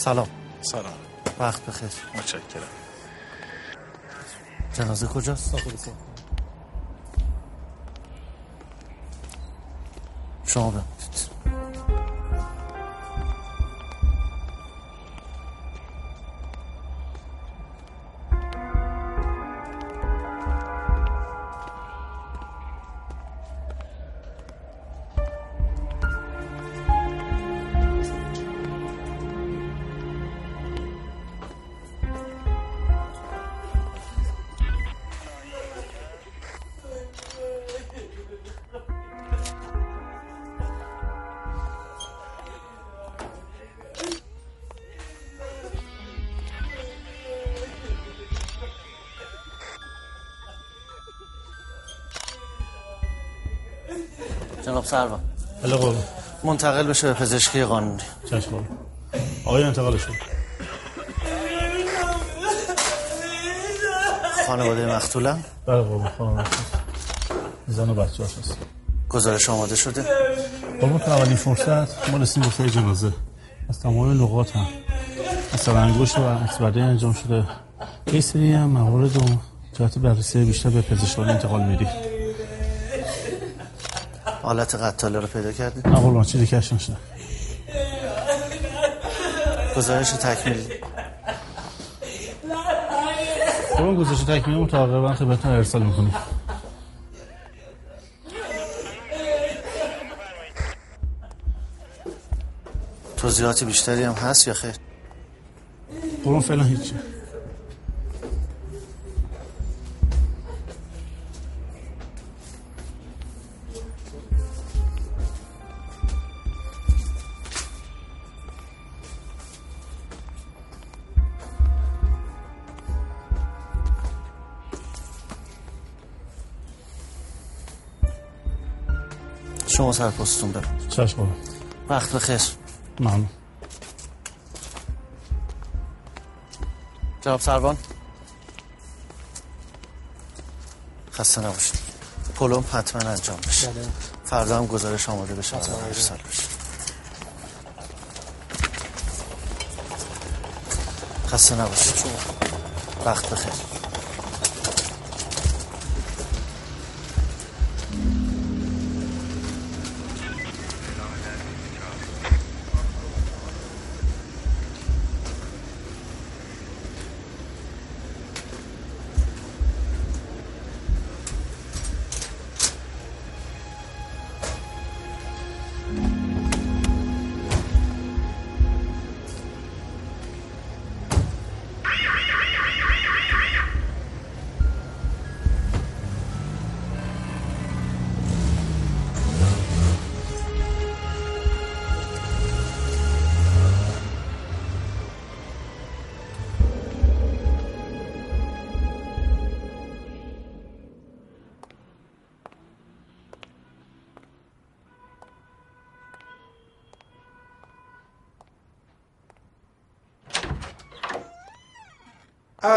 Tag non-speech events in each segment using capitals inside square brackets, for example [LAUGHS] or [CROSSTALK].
سلام. سلام. وقت بخیر. متشکرم. جنازه کجاست؟ شما بمونید سروان بله قربان منتقل بشه به پزشکی قانونی. چشم قربان آقای انتقال شد خانواده مقتولم؟ بله قربان خانم زن و بچه هست. گزارش آماده شده؟ قربان تو اولین فرصت. ما رسیم به سر جنازه. از تمام نقاط هم. از سر انگشت و اکسبرده انجام شده. یه سری هم موارد و جهت بررسی بیشتر به پزشکان انتقال میدی حالت قتاله رو پیدا کردید نه قربان چیزی کشف نشده. گزارش تکمیلی قربان گذاشته تکمیل متقابلا خدمتتون ارسال می‌کنیم. توضیحات بیشتری هم هست یا خیر؟ قربان فعلا هیچی. شما سرپستون برم. چشم. وقت بخیر. ممنون. جناب سروان. خسته نباشید. پلوم حتما انجام بشه. فردا هم گزارش آماده بشه. و ارسال بشه. خسته نباشید. وقت بخیر.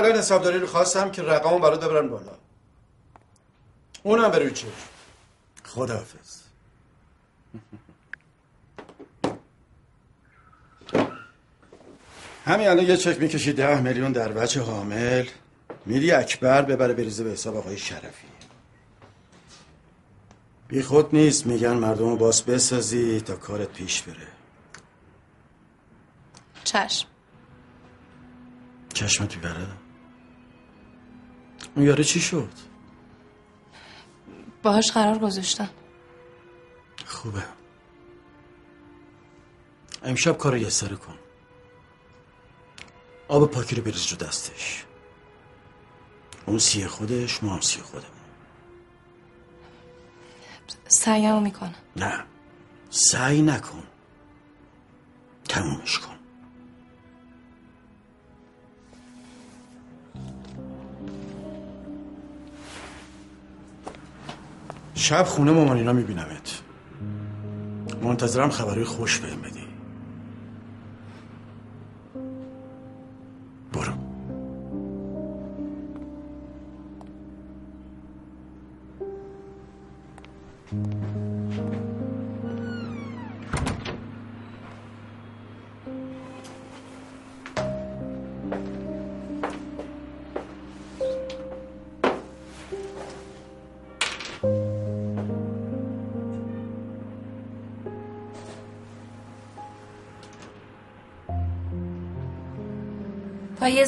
الان حسابداری رو خواستم که رقمو برات ببرن بالا. اونم به روی چه خداحافظ. همین الان یه چک می‌کشی ده میلیون در وجه حامل میری اکبر ببره بریزه به حساب آقای شرفی. بی خود نیست میگن مردم رو باز بسازی تا کارت پیش بره. چشم. چشمت بیبره اون یاره چی شد؟ باهاش قرار گذاشتم. خوبه. امشب کار یه سره کن. آب پاکی رو بریز رو دستش. اون سی خودش ما هم سی خودمون. سعیمو می‌کنم. نه. سعی نکن. تمومش کن. شب خونه مامانینا میبینمت. منتظرم خبری خوش بهم بدی.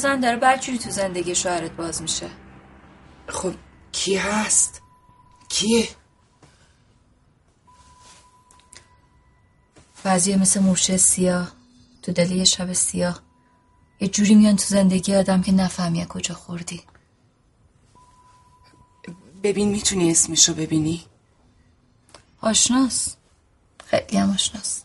زن داره تو زندگی شوهرت باز میشه. خب کی هست؟ کیه بعضی مثل مورچه سیاه تو دل یه شب سیاه. یه جوری میان تو زندگی آدم که نفهمی کجا خوردی. ببین می‌تونی اسمشو ببینی؟ آشناس. خیلی هم آشناس.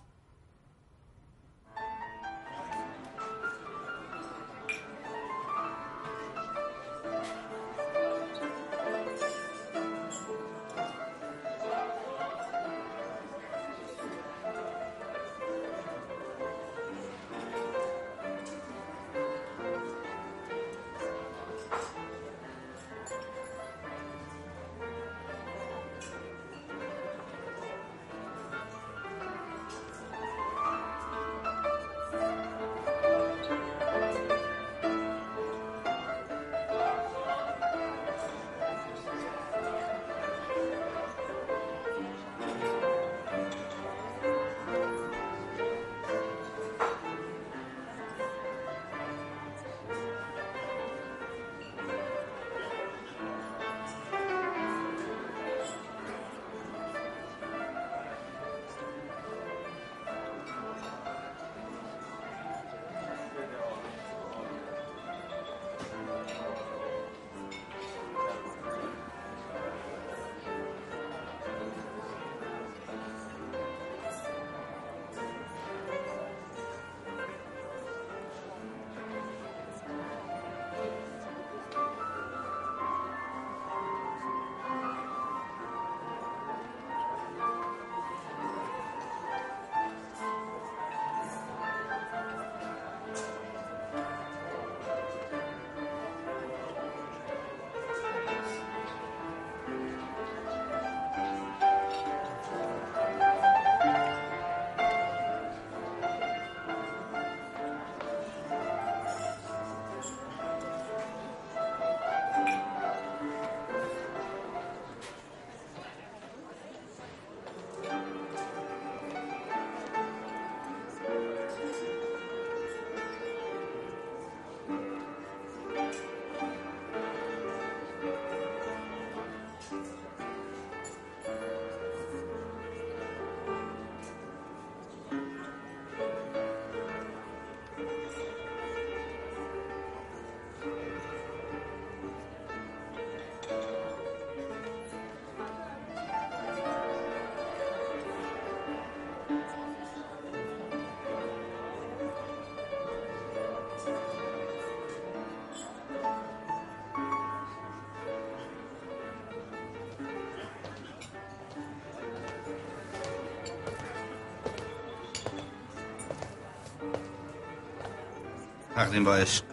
تقدیم با عشق.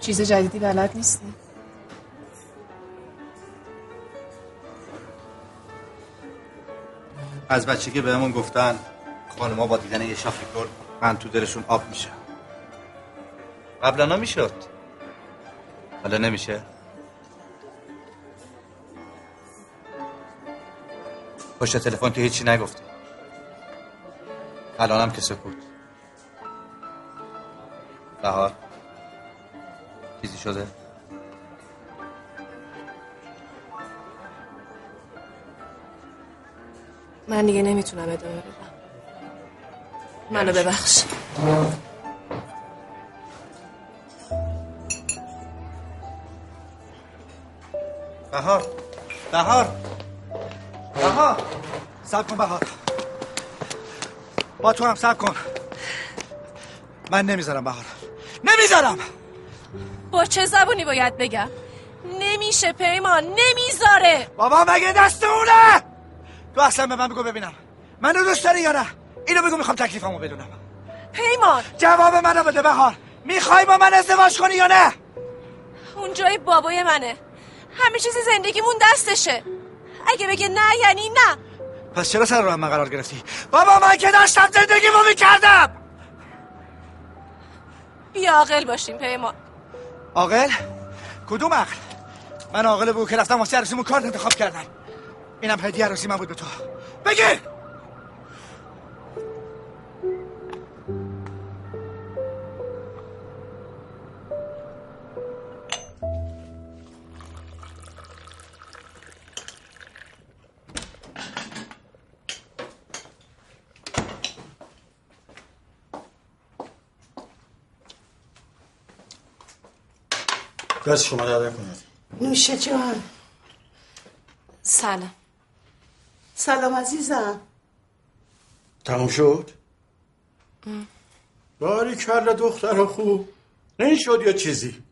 چیز جدیدی بلد نیستی؟ از بچه که بهمون گفتن خانما با دیدن یه شافیکور من تو دلشون آب میشه. قبلا می‌شد. حالا نمیشه. پشت تلفن که هیچی نگفتی الانم که سکوت. شده. من دیگه نمی‌تونم ادامه بدم. منو ببخش. بهار. بهار. بهار. سب کن بهار. با تو هم سب کن. من نمی‌ذارم بهار. نمی‌ذارم! با چه زبونی باید بگم؟ نمیشه پیمان نمی‌ذاره. بابا مگه دست اونه؟ تو اصلا به من بگو ببینم. منو دوست داری یا نه؟ اینو بگو می‌خوام تکلیفمو بدونم. پیمان. جواب منو بده بهار. می‌خوای با من ازدواج کنی یا نه؟ اون جای بابای منه. همه چیز زندگیمون دستشه. اگه بگه نه یعنی نه. پس چرا سر راه من قرار گرفتی؟ بابا من که داشتم زندگیمو می‌کردم. بیا عاقل باشیم پیمان. عاقل؟ کدوم عقل؟ من عاقل بود که رفتم واسه عروسیمون کارت انتخاب کردم اینم هدیه عروسی من بود به تو. بگیر! دست شما داده کنید نوشه جان. سلام. سلام عزیزم. تموم شد؟ باری کلا دختر خوب این شد یا چیزی؟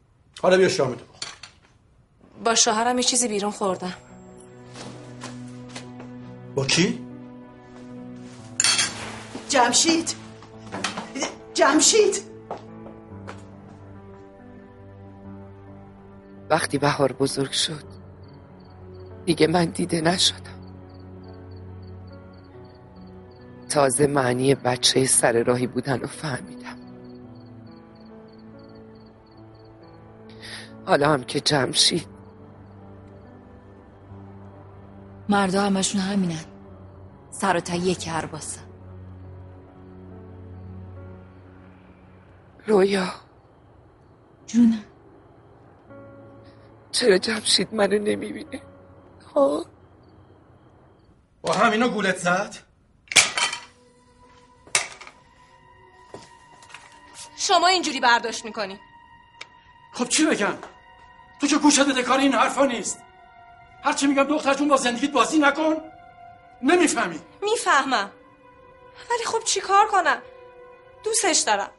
حالا بیا شام تو. با شوهرم یه چیزی بیرون خوردم. با کی؟ جمشید. جمشید. وقتی بهار بزرگ شد دیگه من دیده نشدم. تازه معنی بچه سر راهی بودن رو فهمیدم. حالا هم که جمشید. مردا همشون همینن. سر و تا یک هرباسن رویا. جونم چرا جمشید منو نمی‌بینه؟ ها با همینا گولت زد؟ شما اینجوری برداشت می‌کنی. خب چی بگم؟ تو که گوشت دکار این حرفا نیست. هرچی میگم دختر جون با زندگیت بازی نکن. نمی‌فهمی. می‌فهمم. ولی خب چی کار کنم؟ دوستش دارم.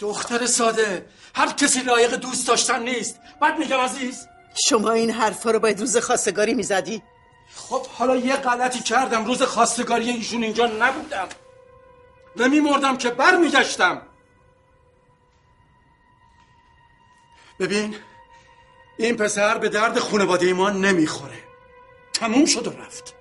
دختر ساده. هر کسی لایق دوست داشتن نیست. بعد میگم عزیز شما این حرفا رو باید روز خواستگاری می‌زدی؟ خب حالا یه غلطی کردم. روز خواستگاری ایشون اینجا نبودم. نمیمردم که بر میگشتم ببین این پسر به درد خانواده ما نمی‌خوره. تموم شد و رفت.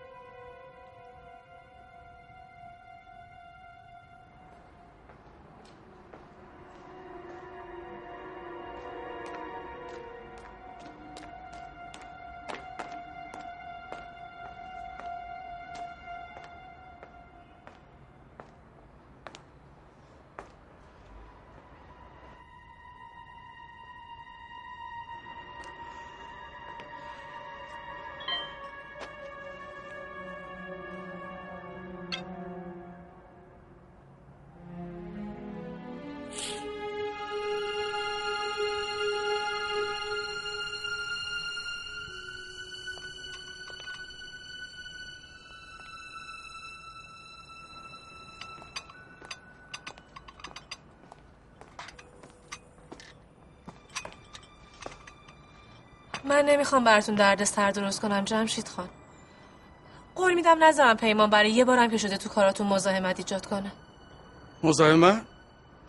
من نمی‌خوام براتون درد سر درست کنم جمشید خان. قول میدم نذارم پیمان برای یه بارم که شده تو کاراتون مزاحمت ایجاد کنه. مزاحمت؟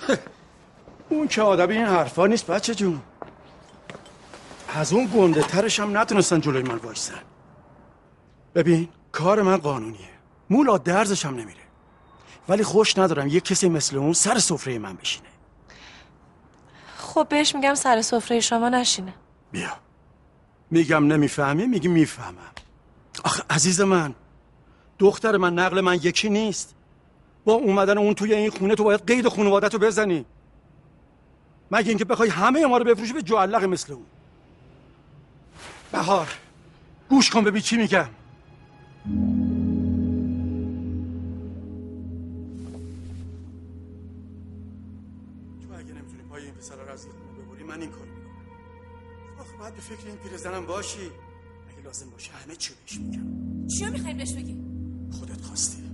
[LAUGHS] اون که آدم این حرفا نیست بچه جون. از اون گنده ترش هم نتونستن جلوی من وایسن. ببین کار من قانونیه. مولا درزش هم نمیره. ولی خوش ندارم یه کسی مثل اون سر سفره من بشینه. خب بهش میگم سر سفره شما نشینه. بیا. میگم نمی‌فهمی میگی می‌فهمم. آخه عزیز من دختر من نقل من یکی نیست. با اومدن اون توی این خونه تو باید قید خانوادت رو بزنی. مگه اینکه بخوای همه ما رو بفروشی به جعلق مثل اون. بهار گوش کن ببین چی میگم. به فکر این پیرزنم باشی. اگه لازم باشه همه چی بهش میگم؟ چیو می‌خوایم بهش بگی؟ خودت خواستی.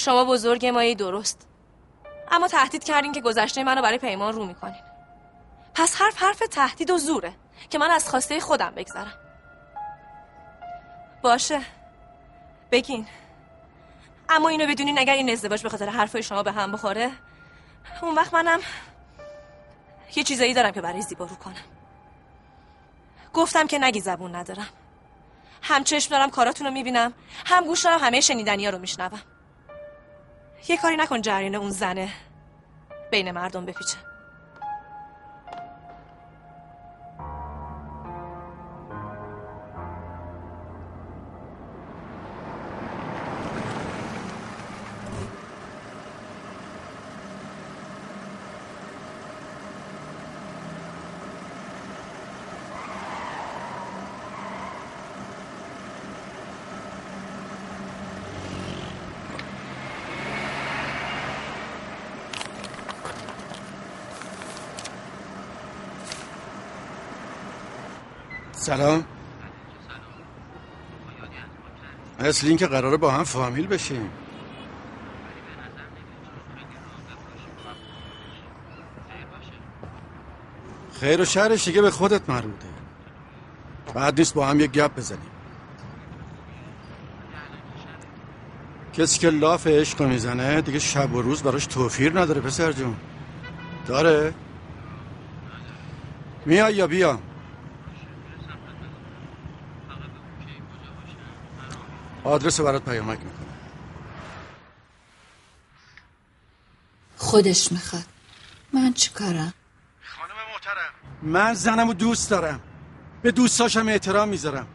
شما بزرگ مایی درست. اما تهدید کردین که گذشته منو برای پیمان رو می‌کنین. پس حرف حرف تهدید و زوره که من از خواسته خودم بگذرم. باشه. بگین. اما اینو بدونین اگر این ازدواج به خاطر حرفای شما به هم بخوره اون وقت منم یه چیزایی دارم که برای زیبا رو کنم. گفتم که نگی زبون ندارم. هم چشم دارم کاراتون رو می‌بینم. هم گوش دارم همه شنیدنی رو میشنوم. یه کاری نکن جریان اون زنه. بین مردم بپیچه. سلام. مثل این که قراره با هم فامیل بشیم. خیر و شهرش دیگه به خودت مربوطه. بعد نیست با هم یک گپ بزنیم. کسی که لاف عشق می‌زنه دیگه شب و روز براش توفیر نداره پسر جون. داره؟ میای یا بیا؟ آدرس برات پیامک می‌کنم. خودش می‌خواد. من چیکارم خانم محترم. من زنم و دوست دارم. به دوستاشم احترام می‌ذارم.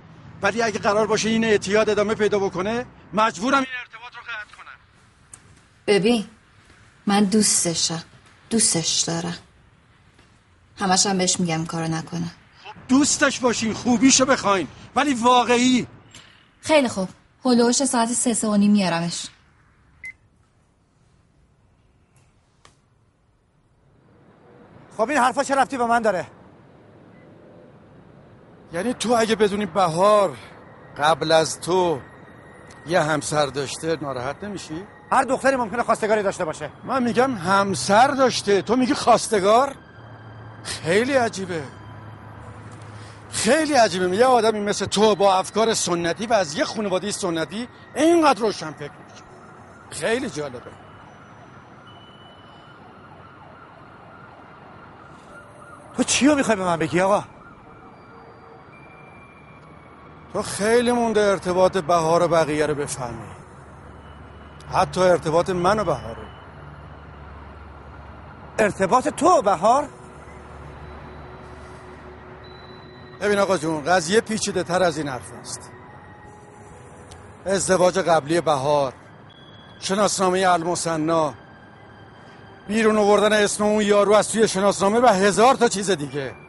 ولی اگه قرار باشه این اعتیاد ادامه پیدا بکنه مجبورم این ارتباط رو قطع کنم. ببین من دوستشم. دوستش دارم. همش هم بهش میگم کارو نکنه. دوستش باشین خوبیشو بخواین. ولی واقعی. خیلی خوب. هلوش ساعت سه سه و نیم میارمش. خب این حرفا چه رفتی به من داره؟ یعنی تو اگه بدونی بهار قبل از تو یه همسر داشته ناراحت نمیشی؟ هر دختری ممکنه خواستگاری داشته باشه. من میگم همسر داشته. تو میگی خواستگار؟ خیلی عجیبه. خیلی عجیبه. یه آدمی مثل تو با افکار سنتی و از یه خانواده سنتی اینقدر روشن فکر میشه خیلی جالبه. تو چیو می‌خوای به من بگی آقا؟ تو خیلی مونده ارتباط بهار و بقیه رو بفهمی. حتی ارتباط من و بهاره. ارتباط تو و بهار؟ ببین آقا جون قضیه پیچیده تر از این حرف است. ازدواج قبلی بهار شناسنامه المسنا بیرون آوردن اسم اون یارو از توی شناسنامه و هزار تا چیز دیگه.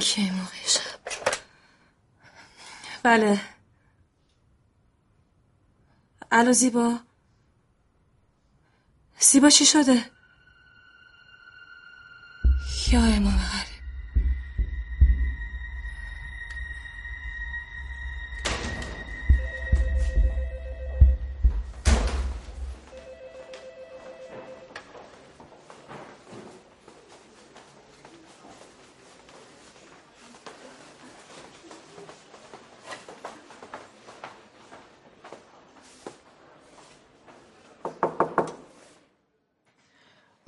این که موقع شب بله. الو زیبا. زیبا چی شده؟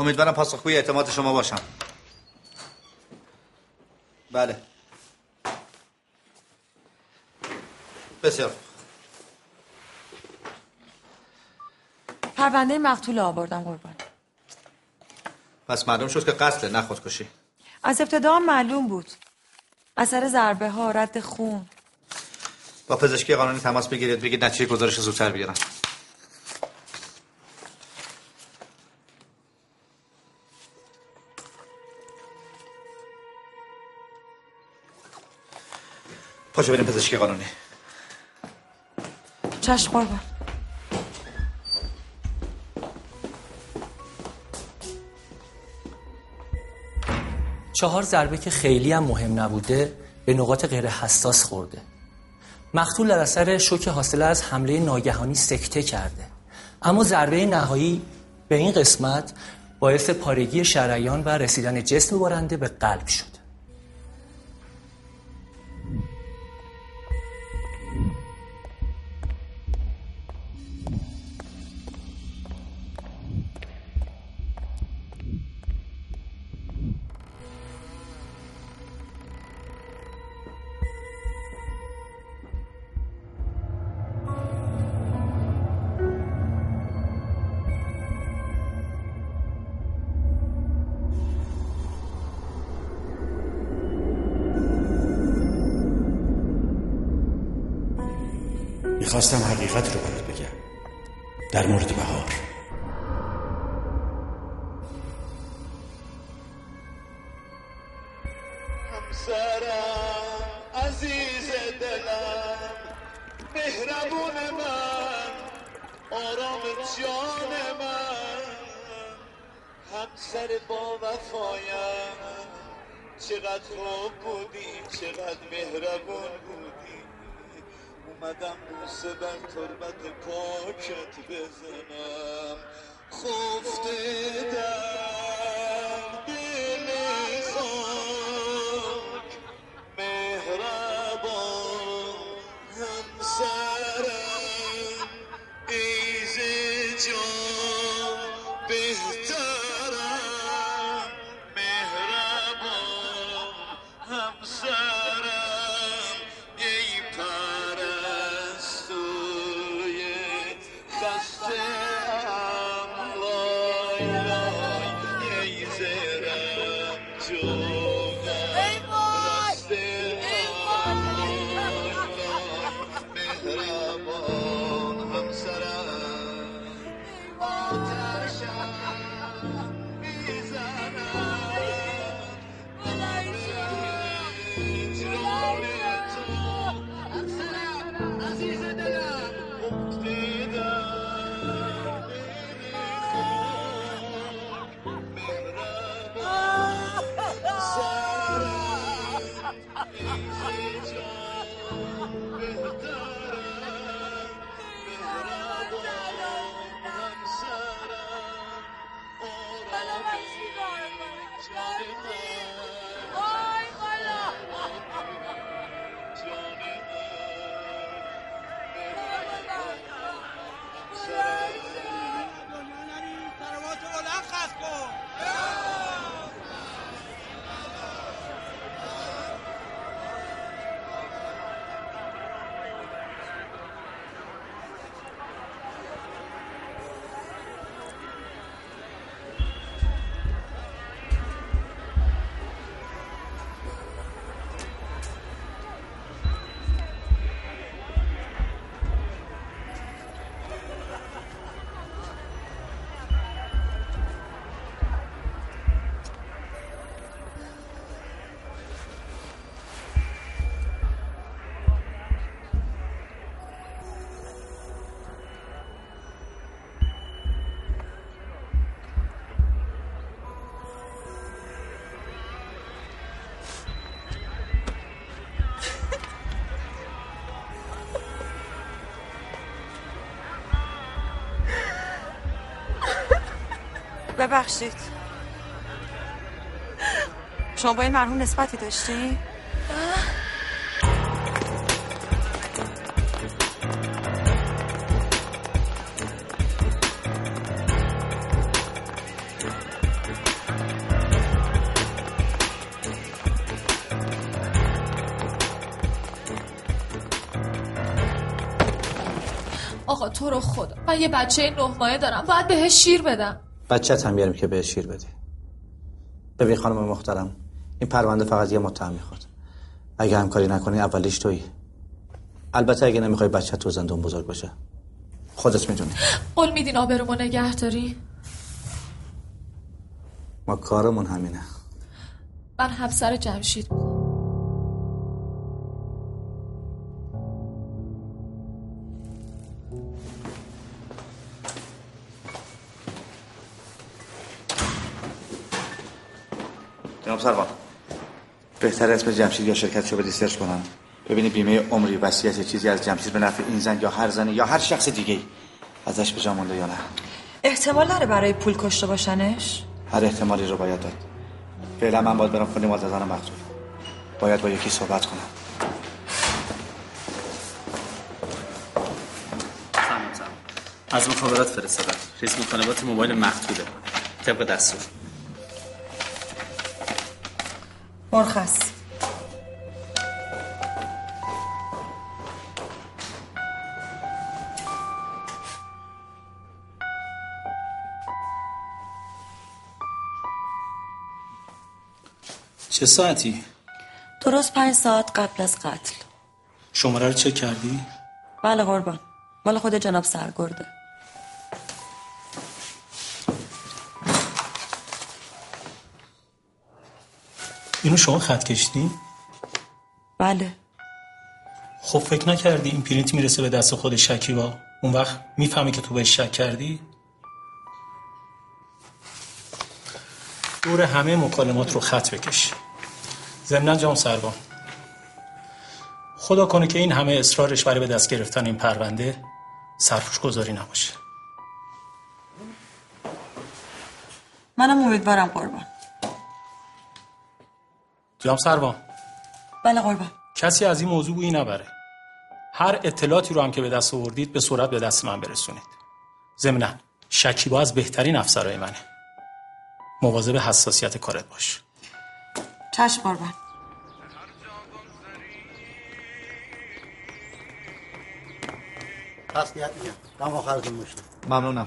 امیدوارم پاسخگوی اعتماد شما باشم. بله. بسیار پرونده مقتول آوردم قربان. پس معلوم شد که قتل نه خودکشی. از ابتدا معلوم بود. اثر ضربه ها رد خون. با پزشکی قانونی تماس بگیرید بگید نتیجه گزارش زودتر بیارن پاشو بریم پزشکی قانونی. چشم قربان. چهار ضربه که خیلی هم مهم نبوده به نقاط غیر حساس خورده. مقتول در اثر شوک حاصله از حمله ناگهانی سکته کرده. اما ضربه نهایی به این قسمت باعث پارگی شریان و رسیدن جسم بارنده به قلب شد. می‌خواستم حقیقت رو برات بگم. در مورد بهار. همسرم عزیز دلم مهربون من آرام جان من. همسر با وفایم چقدر خوب بودی چقدر مهربون بودی. اومدم بوسه بر تربت پاکت بزنم. خفته در ببخشید. شما با این مرحوم نسبتی داشتی؟ آقا تو رو خدا. من یه بچه نه ماهه دارم. باید بهش شیر بدم. بچه هم بیاریم که بهش شیر بدی. ببین خانم محترم این پرونده فقط یه متهم می‌خواد اگه همکاری نکنی اولیش تویی. البته اگه نمی‌خوای بچه تو زندون بزرگ بشه خودت می‌دونی. قول میدین آبرومو نگه داری؟ ما کارمون همینه. من همسر جمشید. بودم سروان بهتر اسم جمشید یا شرکتشو بدی سرچ کنم. ببینی بیمه عمری وصیت چیزی از جمشید به نفع این زن یا هر زنی یا هر شخص دیگه ازش به جا مونده یا نه؟ احتمال داره برای پول کشته باشنش؟ هر احتمالی رو باید داد. فعلا من باید برم خونه مادر زن مقتول باید با یکی صحبت کنم. از مخابرات فرستادم. رئیس مطالبات موبایل مقتوله طبق دستور. مرخص چه ساعتی؟ درست پنج ساعت قبل از قتل شماره رو چک کردی؟ بله قربان مال خود جناب سرگرده اینو شما خط کشتی؟ بله. خب فکر نکردی این پرینت می‌رسه به دست خود شکیبا؟ اون وقت می‌فهمی که تو بهش شک کردی؟ دور همه مکالمات رو خط بکش. ضمنا جام سربان خدا کنه که این همه اصرارش برای به دست گرفتن این پرونده سرپوش گذاری نباشه. منم امیدوارم قربان. جام سروان بله قربان. کسی از این موضوع بویی نبره. هر اطلاعاتی رو هم که به دست آوردید به صورت به دست من برسونید. ضمنا شکیبا از بهترین افسرهای منه. مواظب حساسیت کارت باش. چشم قربان. تسلیت میگم. دم آخرتون باشه. ممنونم.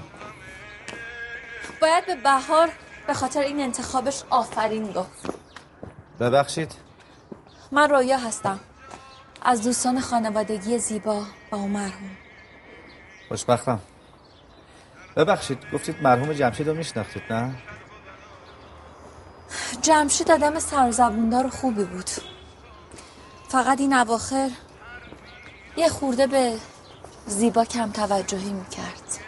باید به بهار به خاطر این انتخابش آفرین گفت. ببخشید. من رویا هستم. از دوستان خانوادگی زیبا با اون مرحوم. خوشبختم. ببخشید گفتید مرحوم جمشید رو میشناختید نه؟ جمشید آدم سرزبوندار خوبی بود. فقط این اواخر یه خورده به زیبا کم توجهی می‌کرد.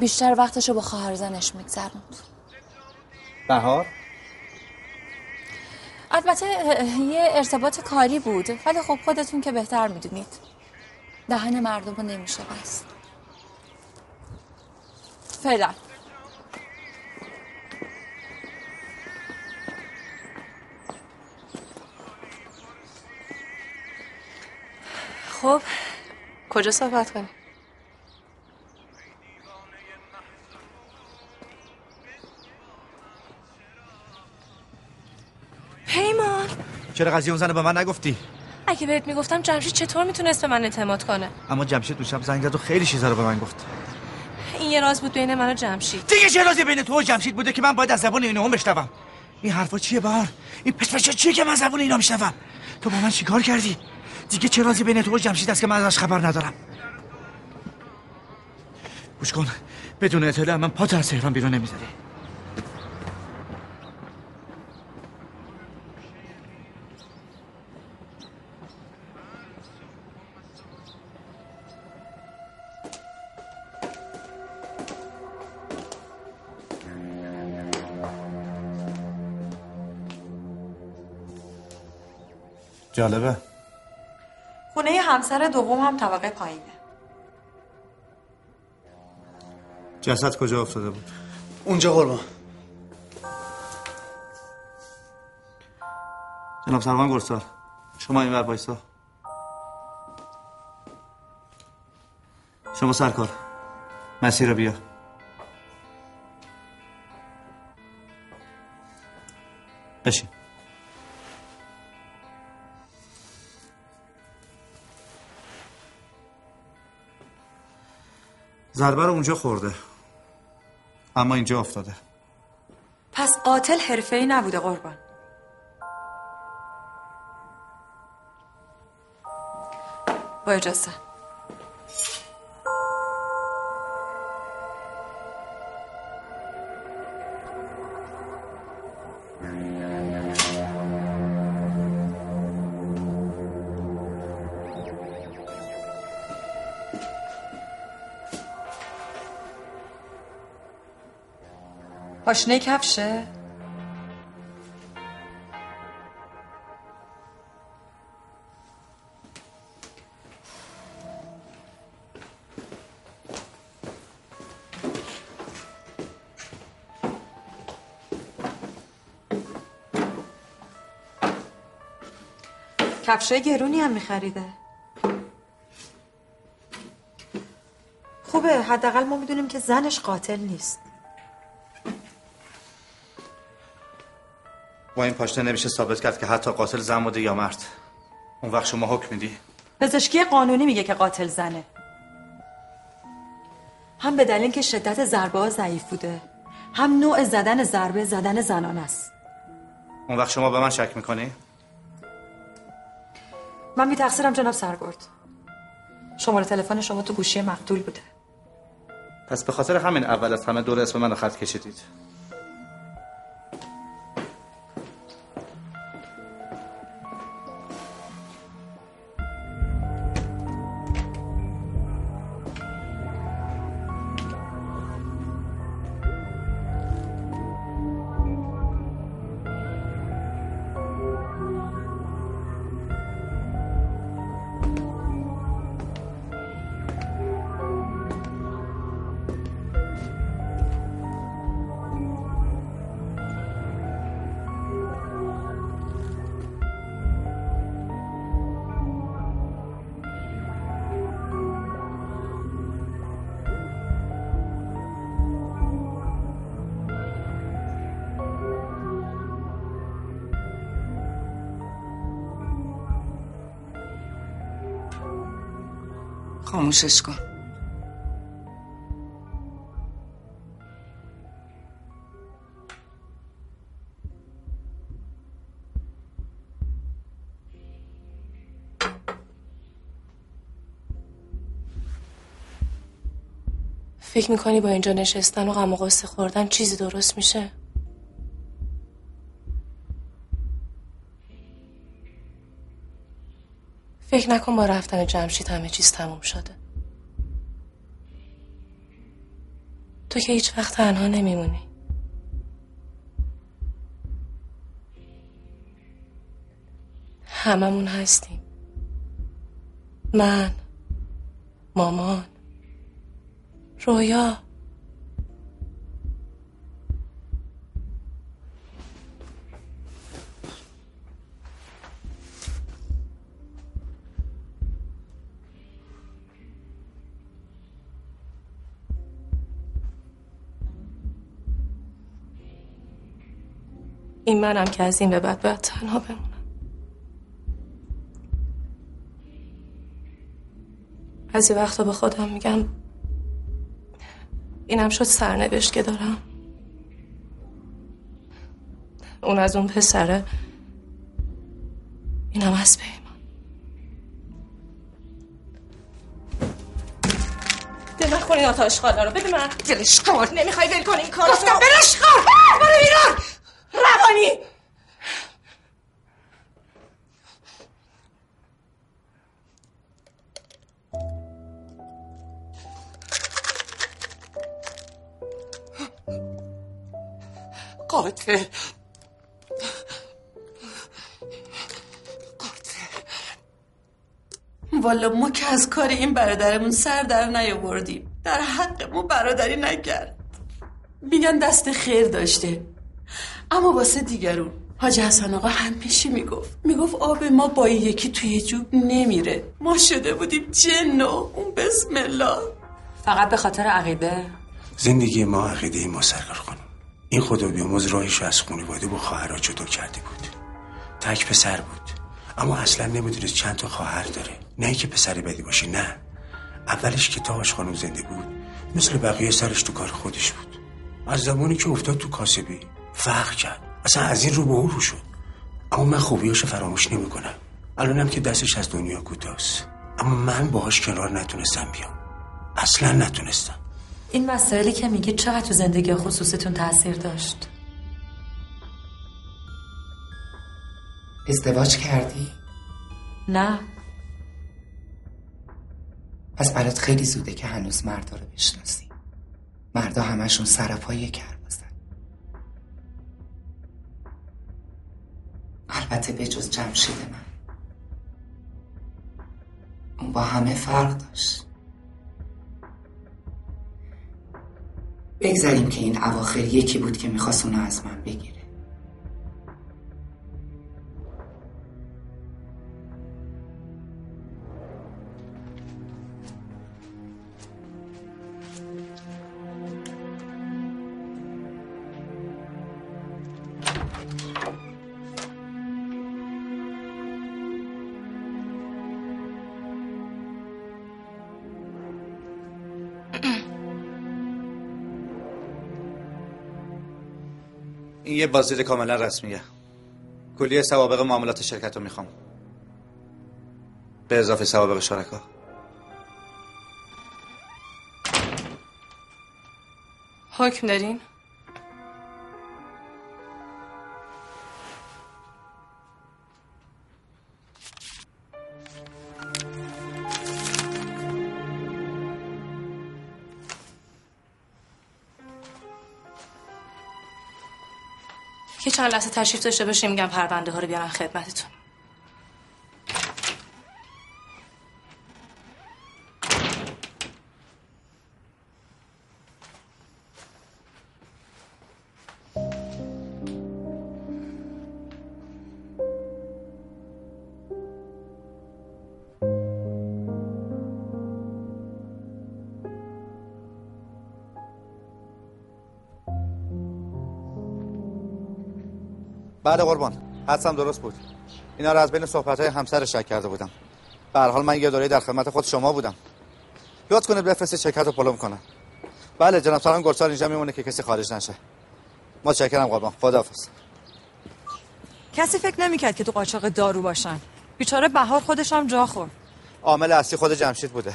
بیشتر وقتشو با خواهرزنش میگذروند بهار؟ البته یه ارتباط کاری بود ولی خب خودتون که بهتر می‌دونید. دهن مردم رو نمیشه بست. فعلا. خب کجا صحبت کنیم؟ پیمان. چرا قضیه اون زن به من نگفتی؟ اگه بهت می‌گفتم جمشید چطور می‌تونست به من اعتماد کنه؟ اما جمشید دوشم زنگ زد و خیلی چیزا رو به من گفت. این یه راز بود بین من و جمشید. دیگه چه رازی بین تو و جمشید بوده که من باید از زبان اینو هم بشنوم؟ این حرفا چیه بار؟ این پچ چیه که من زبان اینا میشنوم تو با من چیکار کردی؟ دیگه چه رازی بین تو و جمشید است که من ازش خبر ندارم؟ گوش کن. بدون اطلاع من پات از تهران بیرون نمی‌ذاری. جالبه. خونه همسر دوم هم طبقه پایینه. جسد کجا افتاده بود؟ اونجا قربان. جناب سروان گرسار شما این ور بایستا شما سرکار مسیر رو بیا. بشین. ضربه رو اونجا خورده. اما اینجا افتاده. پس قاتل حرفه‌ای نبوده قربان. با اجازه. پاشنه کفشه؟ کفشه گرونی هم میخریده خوبه حداقل ما می‌دونیم که زنش قاتل نیست با این پاشنه نمیشه ثابت کرد که حتی قاتل زن بوده یا مرد. اون وقت شما حکم میدی؟ پزشکی قانونی میگه که قاتل زنه. هم به دلیل که شدت ضربه ها ضعیف بوده هم نوع زدن ضربه زدن زنان است. اون وقت شما به من شک می‌کنی؟ من بی تقصیرم جناب سرگرد. شماره تلفن شما تو گوشی مقتول بوده. پس به خاطر همین اول از همه دور اسم منو خط کشیدید. خاموشش کن فکر می‌کنی با اینجا نشستن و غم و خوردن چیزی درست میشه؟ فکر نکن با رفتن جمشید همه چیز تموم شده. تو که هیچ وقت تنها نمیمونی. هممون هستیم. من مامان رویا. منم که از این به بعد باید تنها بمونم. بعضی وقتا به خودم میگم اینم شد سرنوشت که دارم. اون از اون پسره اینم از پیمان. دل نخور این آتاش خالا رو بده من. دلش کار نمی‌خوای ول کنی این کارو. گفتم بلش کار برو بیرون. روانی! قاتل. والا ما که از کار این برادرمون سر در نیاوردیم. در حق ما برادری نکرد. میگن دست خیر داشته. اما واسه دیگرون. حاج حسن آقا همیشه می‌گفت. می‌گفت آب ما با یکی توی جوب نمیره. ما شده بودیم جن و اون بسم الله. فقط به خاطر عقیده؟ زندگی ما عقیده ما سرکار خانم. این خدا بیاموز راهش رو از خانواده با خواهرها جدا کرده بود. تک پسر بود. اما اصلا نمی‌دونست چند تا خواهر داره. نه اینکه پسر بدی باشه نه. اولش که تاهاش خانم زنده بود مثل بقیه سرش تو کار خودش بود. از زمانی که افتاد تو کاسبی. فرق کرد. اصلا از این رو به اون رو شد. اما من خوبیاشو فراموش نمی‌کنم. الانم که دستش از دنیا کوتاست اما من باهاش کنار نتونستم بیام. اصلا نتونستم. این مسائلی که میگی چقدر تو زندگی خصوصیتون تاثیر داشت؟ ازدواج کردی؟ نه. پس برات خیلی زوده که هنوز مردا رو بشناسی. مردا همشون سرپای کربازن البته به جز جمشید من. اون با همه فرق داشت. بگذاریم که این اواخر یکی بود که می‌خواست اونو از من بگیره. یه بازدید کاملا رسمیه کلیه سوابق معاملات شرکت رو می‌خوام. به اضافه سوابق شرکا. حکم دارین؟ چند لحظه تشریف داشته باشیم میگم پرونده ها رو بیارن خدمتتون. بله قربان حدسم درست بود. اینا رو از بین صحبت های همسر شک کرده بودم. به حال من یه دوره در خدمت خود شما بودم. یاد کنید بفرستید شرکت رو پلم کنن بله جناب سلام گرسار اینجا میمونه که کسی خارج نشه. متشکرم قربان خداحافظ. کسی فکر نمی‌کرد که تو قاچاق دارو باشن. بیچاره بهار خودش هم جا خورد. عامل اصلی خود جمشید بوده.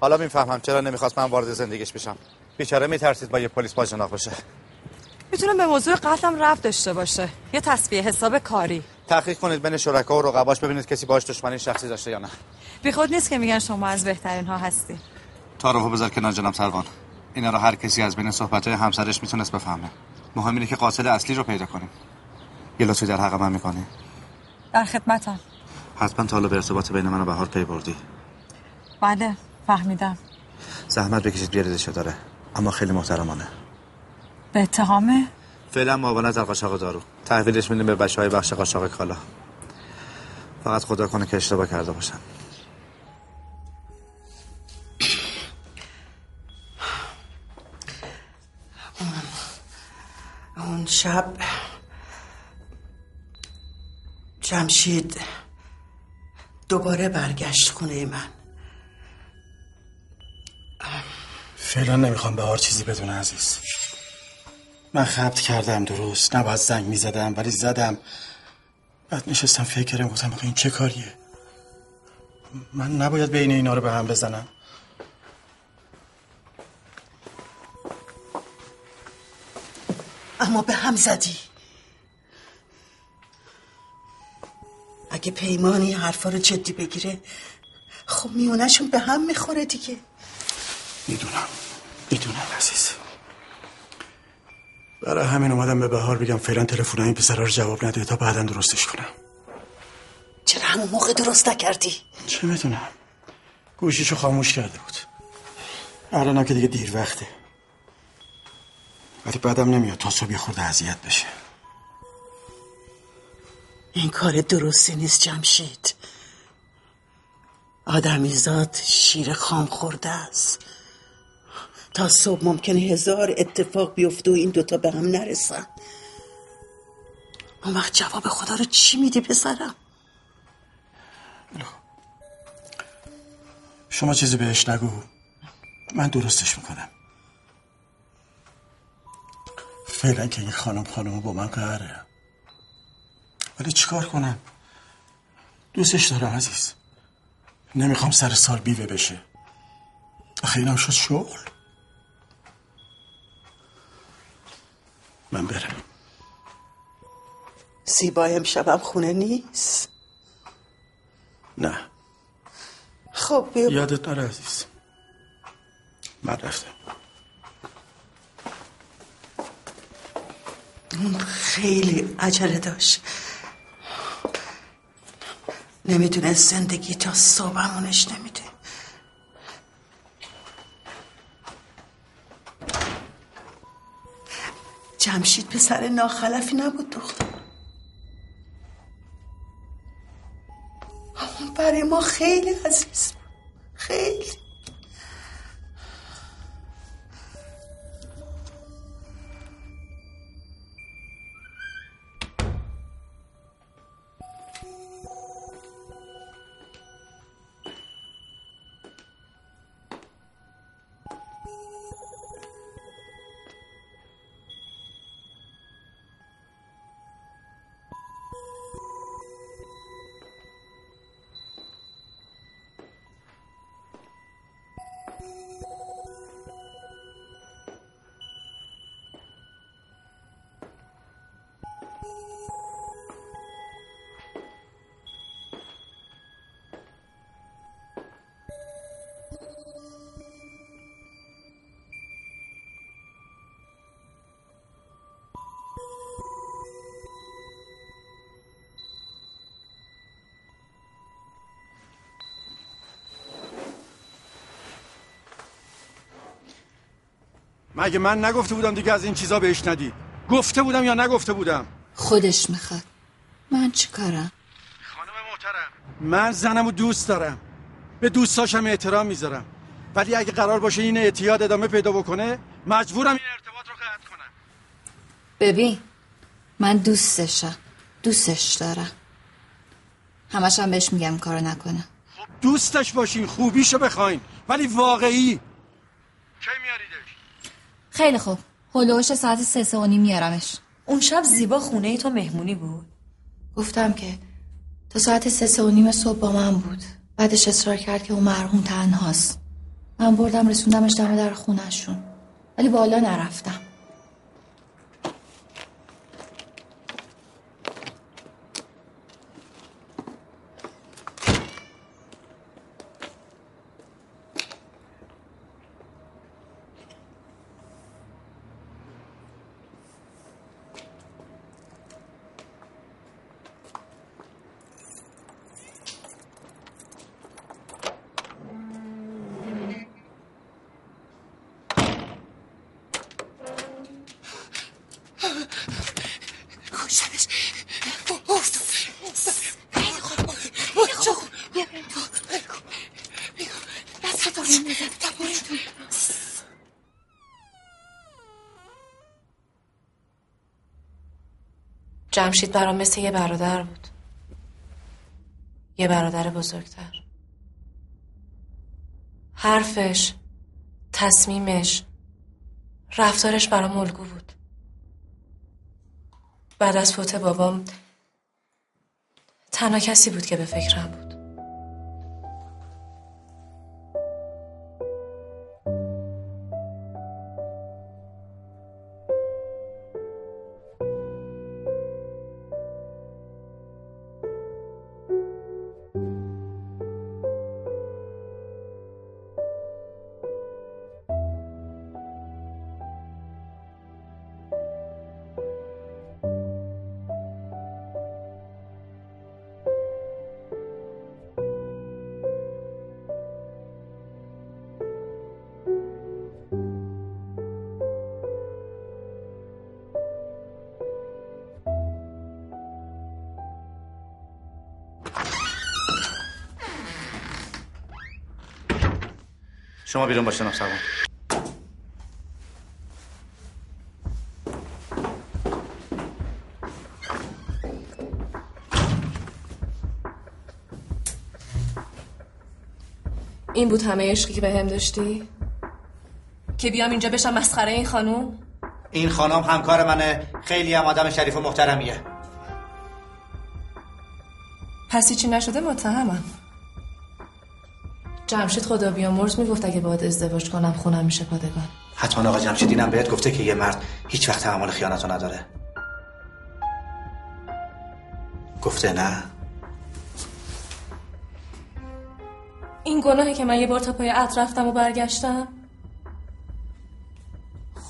حالا می‌فهمم چرا نمی‌خواست من وارد زندگیش بشم. بیچاره میترسید با یه پلیس باجناق بشه می‌تونه به موضوع قتلم رفت داشته باشه. یه تصفیه حساب کاری. تحقیق کنید بین شرکا و رقباش ببینید کسی باش دشمنی شخصی داشته یا نه. بیخود نیست که میگن شما از بهترین ها هستی تعارفو بذار کنار جناب سروان. اینا رو هر کسی از بین صحبت های همسرش می‌تونست بفهمه. مهم اینه که قاتل اصلی رو پیدا کنیم. یه لطفی در حق من می‌کنی؟ در خدمتم. حتما تا حالا به ارتباط بین من و بهار پی بردی. بله فهمیدم. زحمت بکشید بیاریدش داره اما خیلی محترمانه. به اتهامه فعلا معاونت در قاچاق دارو. تحویلش میدیم به بچه های بخش قاچاق کالا. فقط خدا کنه که اشتباه کرده باشن. اون شب جمشید دوباره برگشت خونه من. فعلا نمی‌خوام به هر چیزی بدون عزیز. من خبت کردم درست. نباید زنگ می‌زدم ولی زدم. بعد نشستم فکر کردم گفتم آخه این چه کاریه؟ من نباید بین اینا رو به هم بزنم. اما به هم زدی. اگه پیمانی حرفا رو جدی بگیره خب میونشون به هم می‌خوره دیگه. می‌دونم عزیز برای همین اومدم به بهار بگم فعلا تلفن این پسرا رو جواب نده تا بعدا درستش کنم. چرا همون موقع درست نکردی؟ چه می‌دونم. گوشیشو خاموش کرده بود. الانم که دیگه دیر وقته. ولی بعدم نمیاد تا صبح خورده اذیت بشه. این کار درستی نیست جمشید. آدمیزاد شیر خام خورده است. تا صبح ممکنه هزار اتفاق بیفته و این دوتا به هم نرسن. اون وقت جواب خدا رو چی میدی پسرم؟ شما چیزی بهش نگو. من درستش می‌کنم. فعلا که این خانم خانم با من قهره. ولی چیکار کنم؟ دوستش دارم عزیز. نمی‌خوام سر سال بیوه بشه. آخه اینم شد شغل. من برم. زیبا امشبم خونه نیست؟ نه. خب بیا. یادت نره عزیز. من رفتم. خیلی عجله داشت. نمی‌دونه زندگی تا صبحمونش نمیده جمشید پسر ناخلفی نبود دختر اما برای ما خیلی عزیز. خیلی مگه من نگفته بودم دیگه از این چیزا بهش ندی؟ گفته بودم یا نگفته بودم؟ خودش می‌خواد. من چی کارم؟ من زنمو دوست دارم. به دوستاشم احترام می‌ذارم. ولی اگه قرار باشه این اعتیاد ادامه پیدا بکنه مجبورم این ارتباط رو قطع کنم. ببین من دوستشم. دوستش دارم. همش هم بهش میگم کارو نکنه. دوستش باشین خوبیشو بخواین. ولی واقعی. خیلی خوب. هلوش ساعت سه سه و نیم میارمش. اون شب زیبا خونه ای تو مهمونی بود. گفتم که تا ساعت سه سه و نیم صبح با من بود. بعدش اصرار کرد که اون مرحوم تنهاست. من بردم رسوندمش دم در خونشون ولی بالا نرفتم کشتنش خیلی خوب خیلی خوب بیا بریم تو دست تو جمشید برام مثل یه برادر بود. یه برادر بزرگتر. حرفش تصمیمش رفتارش برام الگو بود. بعد از فوت بابام تنها کسی بود که به فکرم بود. شما بیرون باشین سوان این بود همه عشقی که به هم داشتی؟ که بیام اینجا بشم مسخره این خانوم؟ این خانم همکار منه. خیلی هم آدم شریف و محترمیه. پس چی نشده متهمم. جمشید خدا بیامرز می‌گفت اگه باید ازدواج کنم خونم میشه پادگان. حتما آقا جمشید اینم بهت گفته که یه مرد هیچ وقت تحمل خیانتو نداره. گفته نه؟ این گناهه که من یه بار تا پای عطر رفتم و برگشتم؟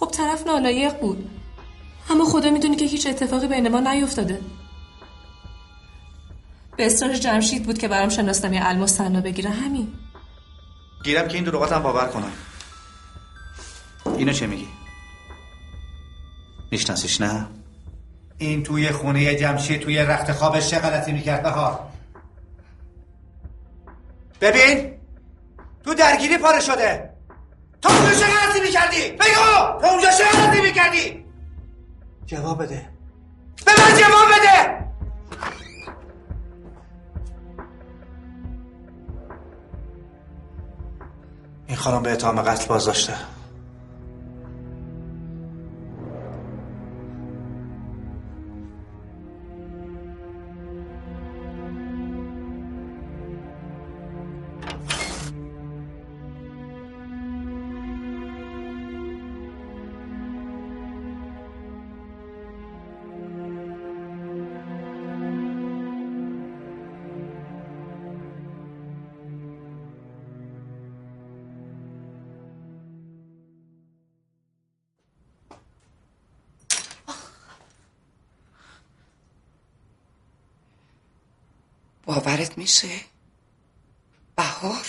خب طرف نالایق بود. اما خدا می‌دونی که هیچ اتفاقی بین ما نیفتاده. به اصرار جمشید بود که برام شناسنامه الماس بگیره. همین. گیرم که این دروغاتم باور کنم اینو چه میگی؟ میشناسیش نه؟ این توی خونه جمشید توی رخت خوابش چه غلطی می‌کرد بهار ببین تو درگیری پاره شده تو اونجا چه غلطی می‌کردی؟ بگو تو اونجا چه غلطی می‌کردی؟ جواب بده به من جواب بده خانم به اتهام قتل باز باورت میشه؟ بهار؟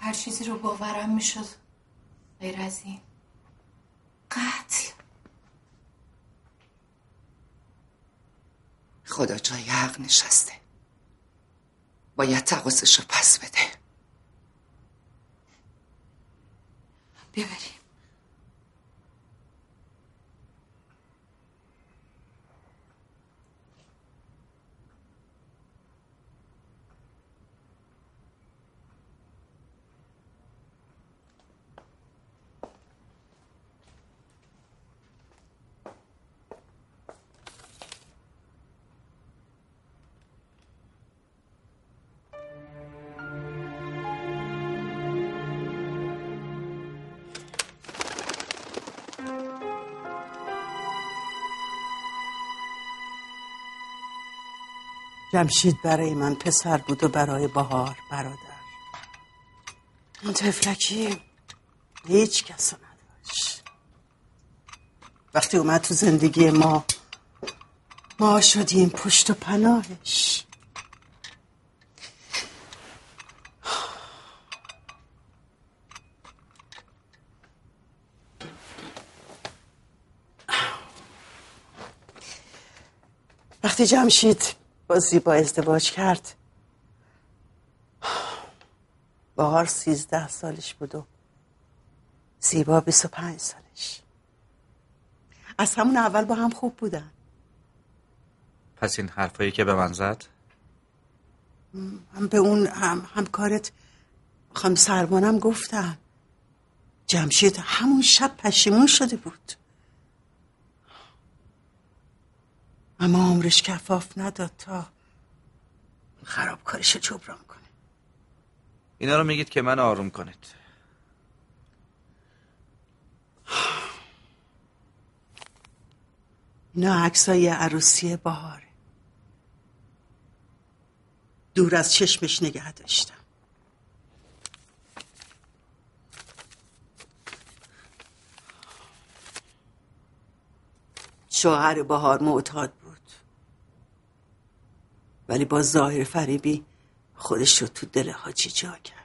هر چیزی رو باورم می‌شد. غیر از این. قتل. خدا جای حق نشسته. باید تقاصش رو پس بده. ببریم جمشید برای من پسر بود و برای بهار برادر. اون تفلکی هیچ کس نداشت. وقتی اومد تو زندگی ما ما شدیم پشت و پناهش. وقتی جمشید با زیبا ازدواج کرد. بهار سیزده سالش بود و زیبا بیست و پنج سالش. از همون اول با هم خوب بودن. پس این حرفایی که به من زد؟ هم به اون هم همکارت خانم سرمانم گفتم جمشید همون شب پشیمون شده بود. اما عمرش کفاف نداد تا خرابکارش جبران کنه. اینا رو میگید که من آروم کنید. اینا عکسای عروسی بهاره. دور از چشمش نگه داشتم. شوهر بهار معتاد ولی با ظاهر فریبی خودش رو تو دل حاجی جا کرد.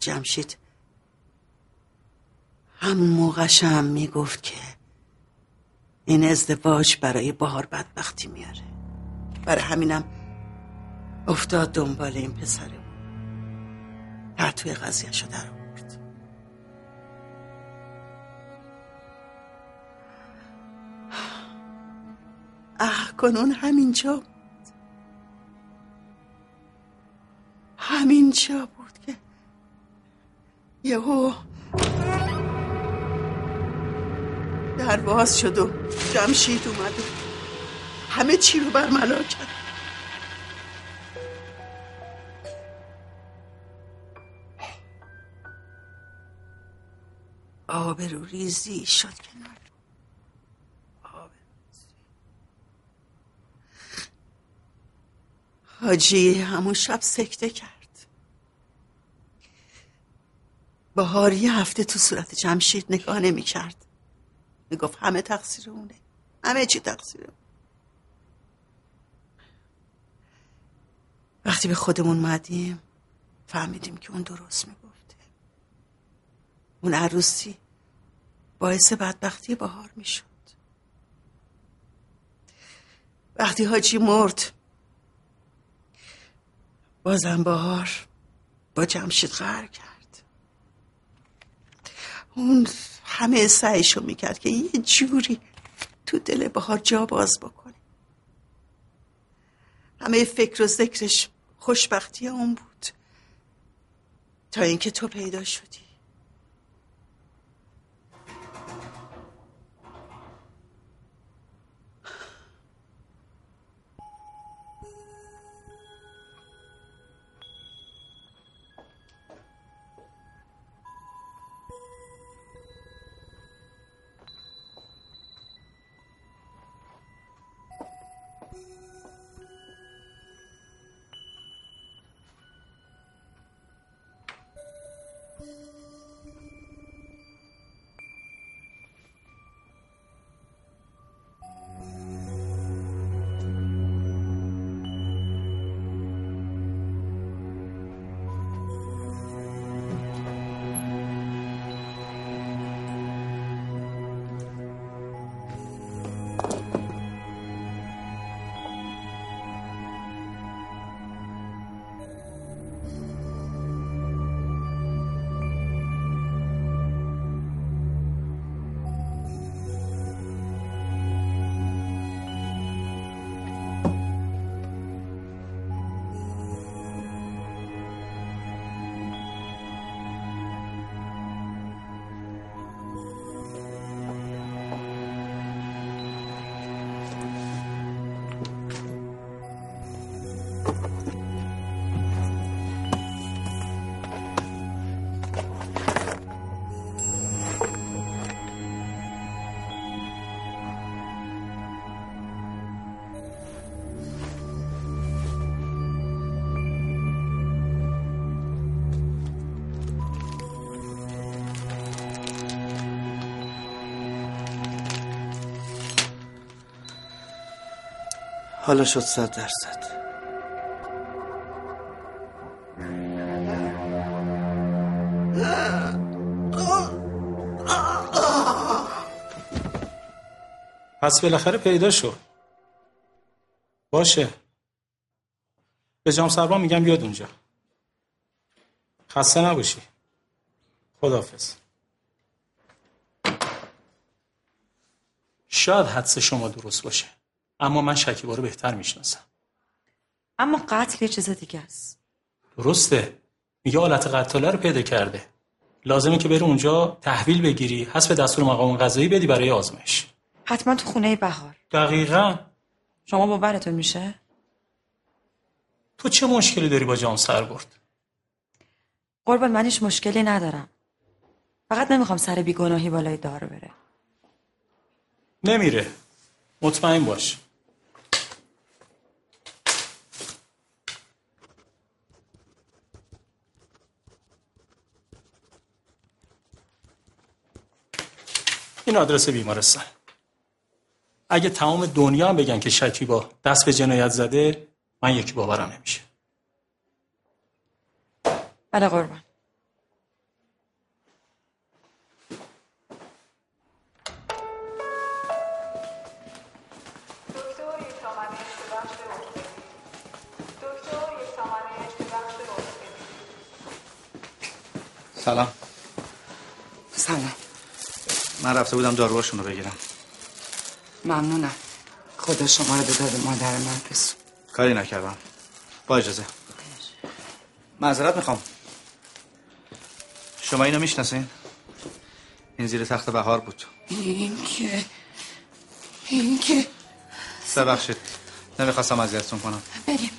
جمشید همون موقعش هم می‌گفت که این ازدواج برای بهار بدبختی میاره. برای همینم افتاد دنبال این پسره در توی قضیه شو در اه کنون همینجا بود. همینجا بود که یهو در باز شد و جمشید اومد و همه چی رو برملا کرد. آبرو ریزی شد کنار. حاجی همون شب سکته کرد. بهار یه هفته تو صورت جمشید نگاه نمی کرد می‌گفت همه تقصیر اونه. همه چی تقصیر. وقتی به خودمون مدیم فهمیدیم که اون درست می‌گفته. اون عروسی باعث بدبختی بهار می‌شد. وقتی حاجی مرد بازم بهار با جمشید قهر کرد. اون همه سعیشو می‌کرد که یه جوری تو دل بهار جا باز بکنه. همه فکر و ذکرش خوشبختی اون بود. تا اینکه تو پیدا شدی. حالا شد صد درصد. پس بالاخره پیدا شد باشه. به جام سربان میگم بیاد اونجا. خسته نباشی. خداحافظ. شاید حدس شما درست باشه. اما من شکیبا رو بهتر می‌شناسم. اما قتل یه چیز دیگه است. درسته. میگه آلت قتاله رو پیدا کرده. لازمه که بری اونجا تحویل بگیری حسب دستور مقام قضایی بدی برای آزمایش. حتما تو خونه بهار. دقیقا. شما باورتون میشه؟ تو چه مشکلی داری با جام سرگرد قربان من هیچ مشکلی ندارم. فقط نمی‌خوام سر بیگناهی بالای دار بره. نمیره. مطمئن باش. این آدرس بیمارستان. اگه تمام دنیا هم بگن که شکیبا دست به جنایت زده من یکی باورم نمیشه. بله قربان. سلام. سلام. من رفته بودم داروهاشون رو بگیرم. ممنونم. خدا شما رو به داد مادر من رسون کاری نکردم. با اجازه. معذرت می‌خوام. شما اینو می‌شناسین؟ این زیر تخت بهار بود. این که این که. ببخشید. نمی‌خواستم اذیتتون کنم. بریم.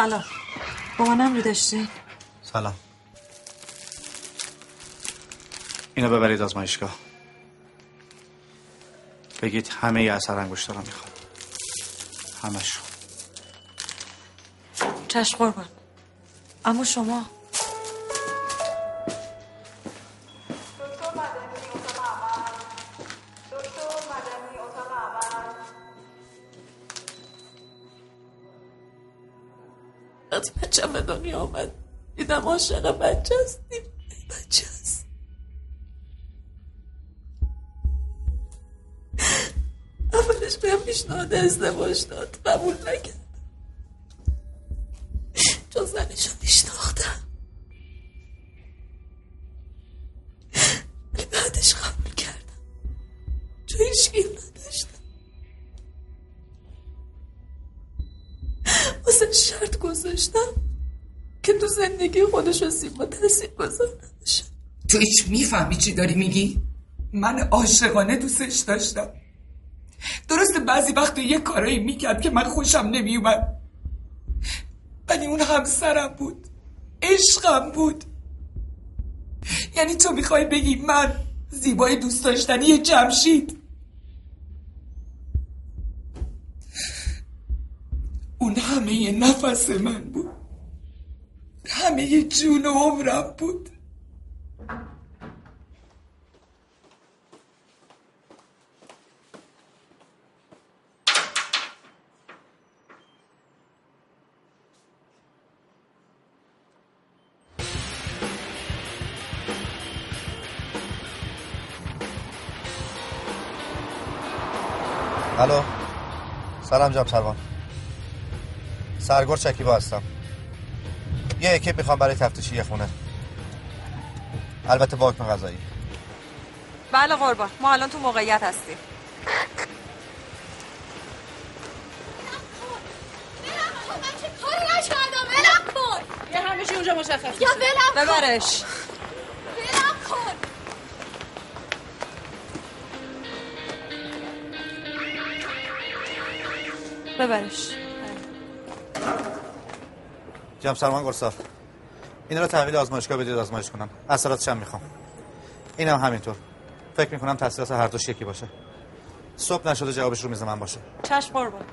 سلام. با منم رو داشتی سلام. اینو ببرید آزمایشگاه بگید همه ی اثر انگشتر رو می‌خوام همشو چشم قربان. اما شما؟ دنیا آمد. دیدم عاشق بچه هستیم بچه هست اولش بهم پیشنهاد ازدواج داد. قبول نکرد. می‌فهمی چی داری میگی؟ من عاشقانه دوستش داشتم. درسته بعضی وقت یه کارایی می‌کرد که من خوشم نمیومد ولی اون همسرم بود. عشقم بود. یعنی تو می‌خوای بگی من زیبای دوست داشتنی جمشید. اون همه نفس من بود. همه جون و عمرم بود. الو. سلام جناب سروان. سرگور شکیبا هستم. یه اکیپ می‌خوام برای تفتیشی یه خونه. البته با حکم قضایی بله قربان. ما الان تو موقعیت هستیم. یه همیشه اونجا مشخص یا ببرش. ببرش. جناب سلمان گرساف اینا رو تحویل آزمایشگاه بدید آزمایش کنم. اثراتش هم می‌خوام. اینم هم همینطور. فکر می‌کنم تاثیرات هر دوش یکی باشه. صبح نشده جوابش رو میز من باشه. چشم قربان.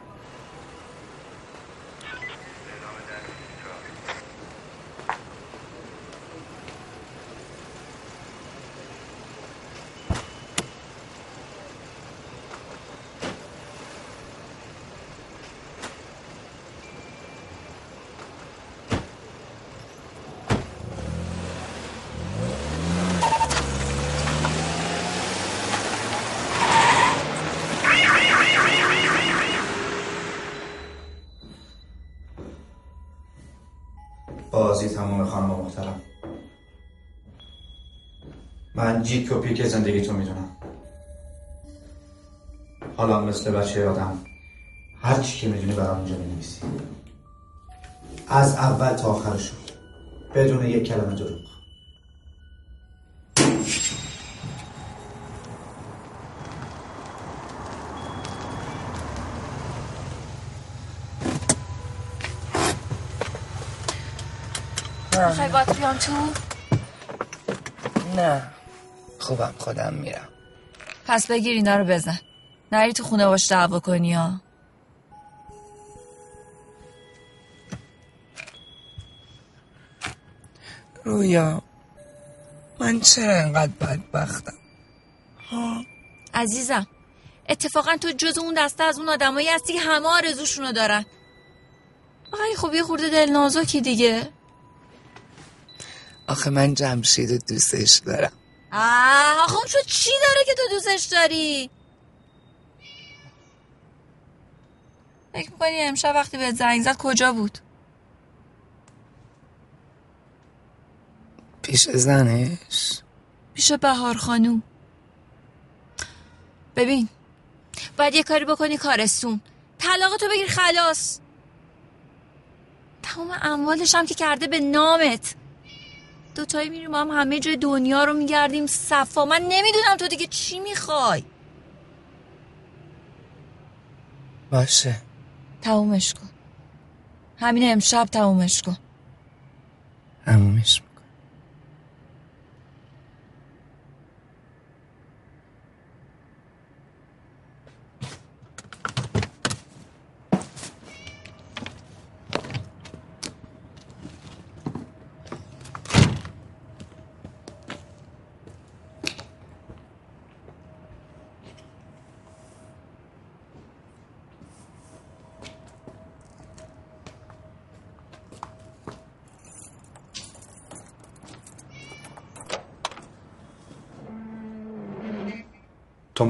جیک و پیک زندگی تو می‌دونم حالا مثل بچه آدم هر چی که می‌دونی برام اینجا می‌نویسی. از اول تا آخرشو. بدون یک کلمه دروغ. می‌خوای بات بیام تو؟ نه. خوبم خودم میرم. پس بگیر اینا رو بزن. نری تو خونه باش دعوا کنی ها. رویا من چرا انقدر بدبختم؟ ها؟ عزیزم اتفاقا تو جز اون دسته از اون آدمایی هستی که همه آرزوشونو دارن. آقای خب یه خورده دل نازکی دیگه. آخه من جمشید رو دوستش دارم. آه آخه اون شد چی داره که تو دوستش داری؟ فکر می‌کنی امشب وقتی بهت زنگ زد کجا بود؟ پیش زنش؟ پیش بهار خانوم. ببین باید یه کاری بکنی کارستون طلاق تو بگیر خلاص. تمام اموالش هم که کرده به نامت. دوتایی میریم با هم همه جای دنیا رو میگردیم. صفا من نمی‌دونم تو دیگه چی می‌خوای. باشه. تمومش کن. همین امشب تمومش کن. همومش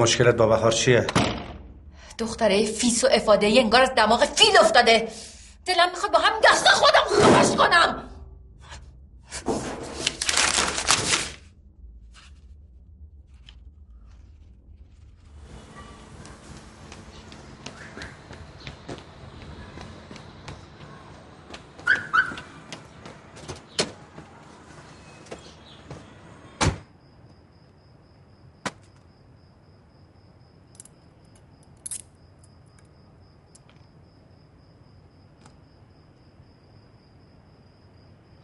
مشکلت با بهار چیه؟ دختره فیس و افاده انگار از دماغ فیل افتاده دلم می‌خواد با هم دست خودم خفش کنم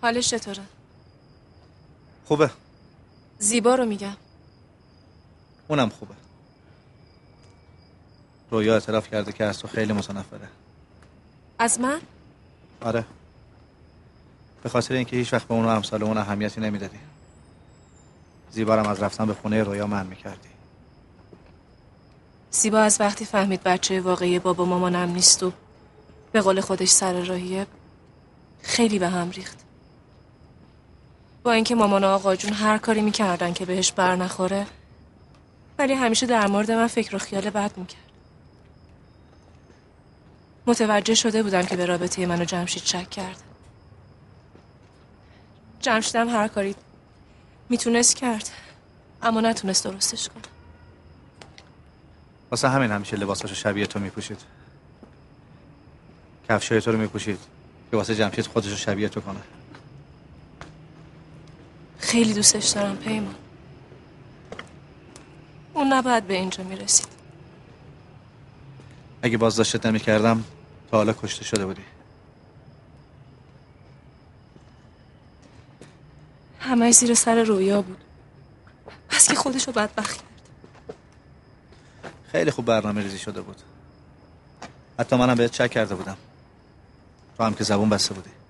حالش چطوره؟ خوبه. زیبا رو میگم. اونم خوبه. رویا اعتراف کرده که از تو خیلی متنفره. از من؟ آره. به خاطر اینکه هیچ وقت به اون و امثال اون اهمیتی نمی‌دادی زیبارم از رفتن به خونه رویا من می‌کردی. زیبا از وقتی فهمید بچه واقعی بابا مامانم نیست و به قول خودش سر راهیه خیلی به هم ریخت. با اینکه مامان و آقا جون هر کاری می‌کردن که بهش بر نخوره ولی همیشه در مورد من فکر و خیال بد می‌کرد. متوجه شده بودم که به رابطه من و جمشید شک کرد. جمشیدم هر کاری می‌تونست کرد اما نتونست درستش کنه. واسه همین همیشه لباساشو شبیه تو میپوشید. کفشای تو رو میپوشید که واسه جمشید خودشو شبیه تو کنه. خیلی دوستش دارم پیمان. اون نباید به اینجا می‌رسید. اگه بازداشتت نمی‌کردم تا حالا کشته شده بودی. همه زیر سر رویا بود. پس که خودشو بدبخت کرد. خیلی خوب برنامه ریزی شده بود. حتی منم بهت چک کرده بودم. تو هم که زبون بسته بودی.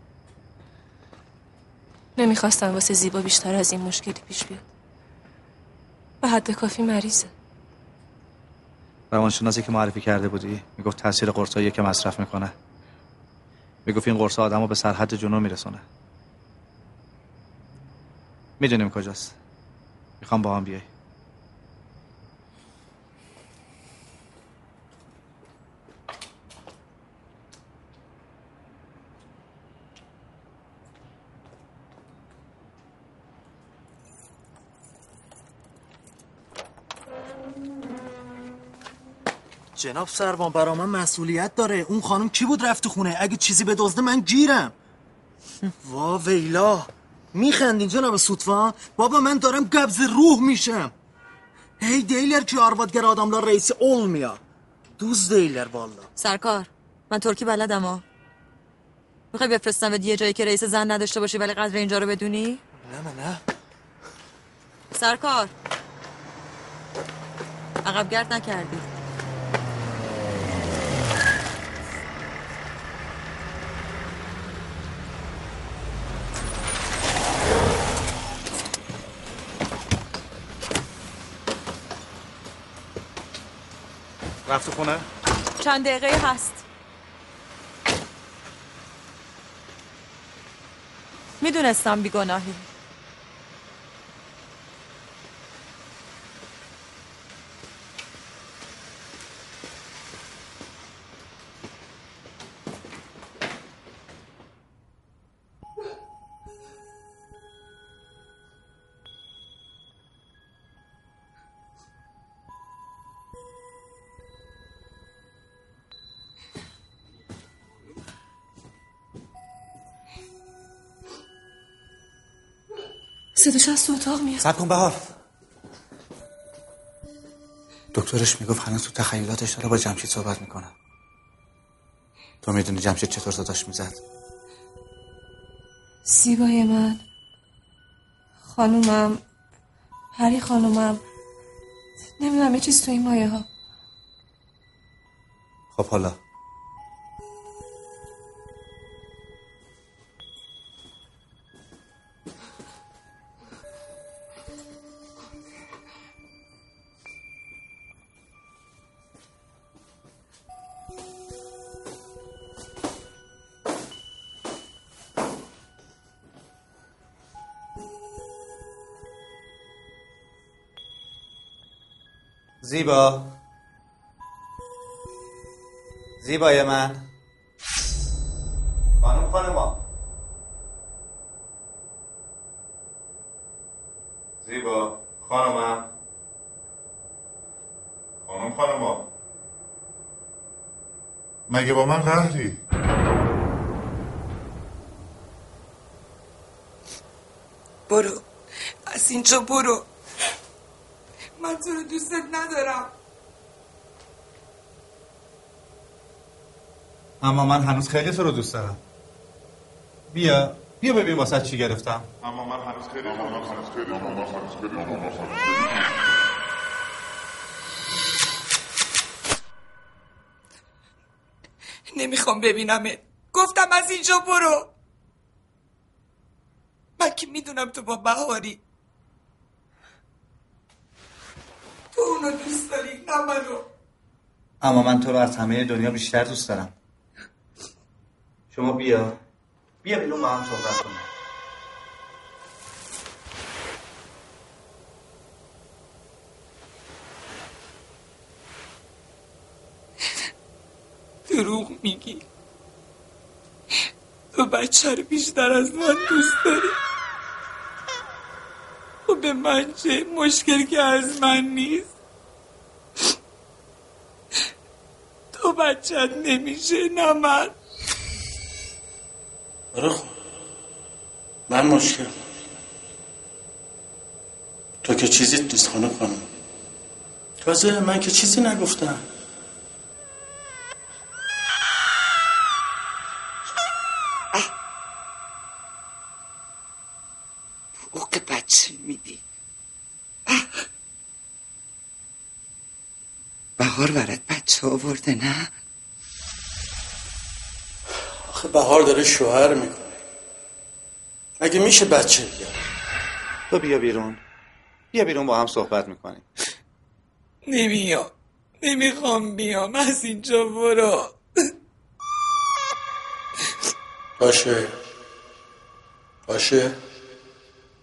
نمی‌خواستم واسه زیبا بیشتر از این مشکلی پیش بیاد. به حد کافی مریضه. روانشناسی که معرفی کرده بودی می‌گفت تاثیر قرصایی که مصرف می‌کنه. می‌گفت این قرص آدمو به سرحد جنون میرسونه. می‌دونیم کجاست. می‌خوام با هم بیای جناب سروان برا من مسئولیت داره. اون خانم کی بود رفت تو خونه؟ اگه چیزی به دزده من گیرم. وا ویلا. میخندین جناب سوتفان بابا من دارم قبض روح میشم. هی دیلر ki arvadgar adamlar reisi olmuyor. Duz değiller valla. سرکار من ترکی بلدم ها. می‌خوای بفرستم به یه جایی که رئیس زن نداشته باشی ولی قدر اینجا رو بدونی؟ نه نه سرکار. عقب گرد نکردی. رفت خونه؟ چند دقیقه هست. می‌دونستم بیگناهی. صداش از تو اتاق میاد سب کن بهار. دکترش می‌گفت هنوز تو تخیلاتش داره با جمشید صحبت می‌کنه. تو می‌دونی جمشید چطور صداش می‌زد؟ زیبای من. خانومم. پری خانومم. نمی‌دونم یه چیز تو این مایه ها خب حالا. زیبا. زیبای من. خانم خانما زیبا. خانمم خانم خانما مگه با من قهری برو. از اینجا برو. دوستت ندارم. اما من هنوز خیلی تو رو دوست دارم. بیا بیا ببین واسه چی گرفتم. اما من هنوز خیلی اما من هنوز خیلی اما من هنوز خیلی اما من هنوز خیلی نمی‌خوام ببینمت. گفتم از اینجا برو. من که می‌دونم تو با بهاری تو اونو دوست داری؟ نه منو. اما من تو رو از همه دنیا بیشتر دوست دارم. شما بیا. بیا بیرون با هم صحبت کنیم. دروغ میگی. تو بچه رو بیشتر از من دوست داری. خب به من چه؟ مشکل که از من نیست. تو بچت نمیشه نه من. آره خب من مشکل تو که چیزی نیست خانم خانم. تازه من که چیزی نگفتم. حقوق بچه میدی. بهار برات بچه آورده نه؟ آخه بهار داره شوهر می‌کنه. اگه میشه بچه بیار تو بیا بیرون. بیا بیرون با هم صحبت می‌کنیم. نمیام نمی‌خوام بیام. از اینجا برو. باشه. باشه.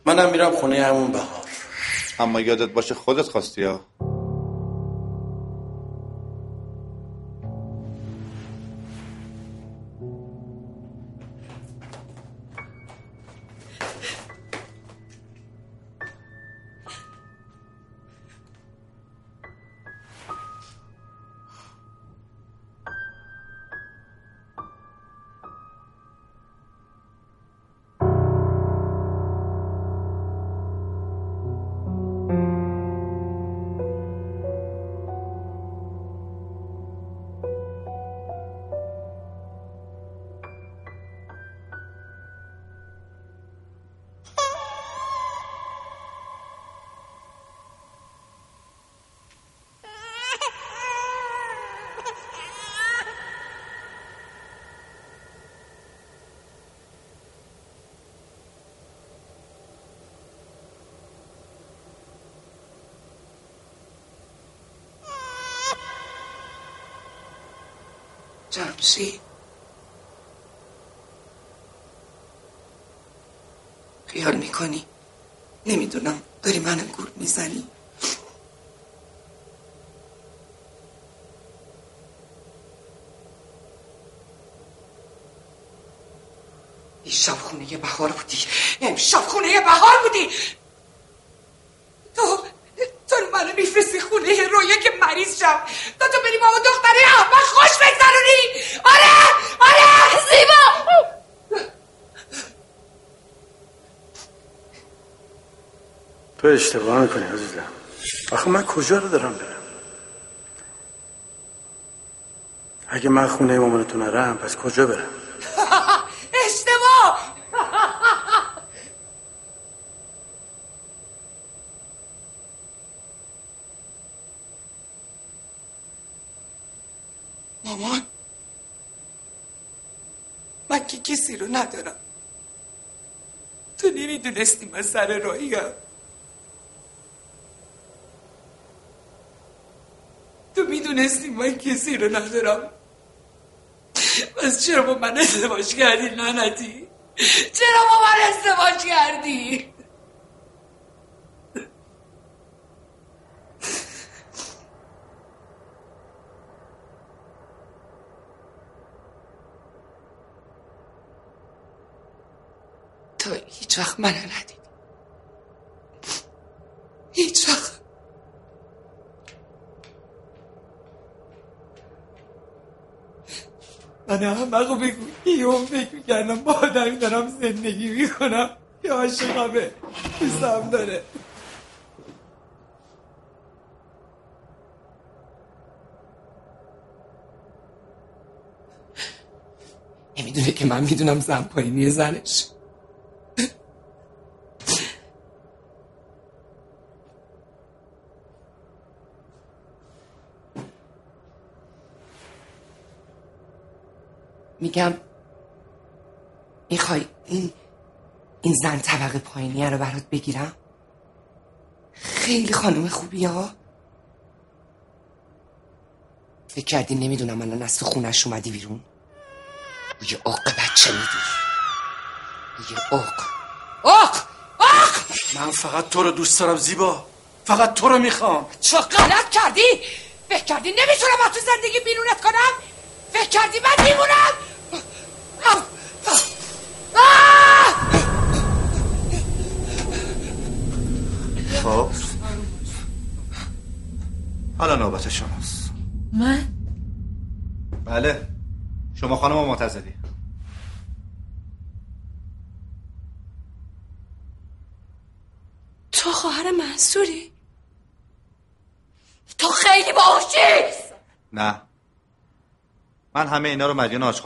منم میرم خونه همون بهار. اما یادت باشه خودت خواستی ها. جمشید خیال می‌کنی نمی‌دونم داری منو گول می‌زنی دیشب خونه بهار بودی امشب خونه بهار بودی تو تو منو میفرستی خونه رویا که مریض شم تا تو بری با اون دختره احمق خوش بگذرونی آره آره زیبا تو اشتباه می‌کنی عزیزم. آخه من کجا رو دارم برم؟ اگه من خونه مامانتو نرم پس کجا برم؟ [LAUGHS] اشتباه! [LAUGHS] مامان من که کسی رو ندارم. تو نمی‌دونستی من سر راهیم. تو می‌دونستی من کسی رو ندارم. پس چرا با من ازدواج کردی لعنتی؟ چرا با من ازدواج کردی؟ تو هیچ وقت منو ندیدی هیچ وقت من احمقو بگو. یهو فکر می‌کردم با آدمی دارم زندگی می‌کنم. که عاشقمه. دوستم داره. نمی‌دونه که من می‌دونم زن پایینی زنش. میگم می‌خوای این این زن طبقه پایینیه رو برات بگیرم؟ خیلی خانم خوبی ها. فکر کردی نمی‌دونم الان از تو خونش اومدی بیرون؟ بوی آق بچه میدی بوی آق آق آق من فقط تو رو دوست دارم زیبا. فقط تو رو می‌خوام. چه غلط کردی! فکر کردی نمی‌تونم از تو زندگی بیرونت کنم؟ فکر کردی من میمونم؟ حالا نوبت شماست. من؟ بله. شما خانم معتزدی تو خواهر منصوری؟ تو خیلی باهوشی! نه. من همه اینا رو مدیون آج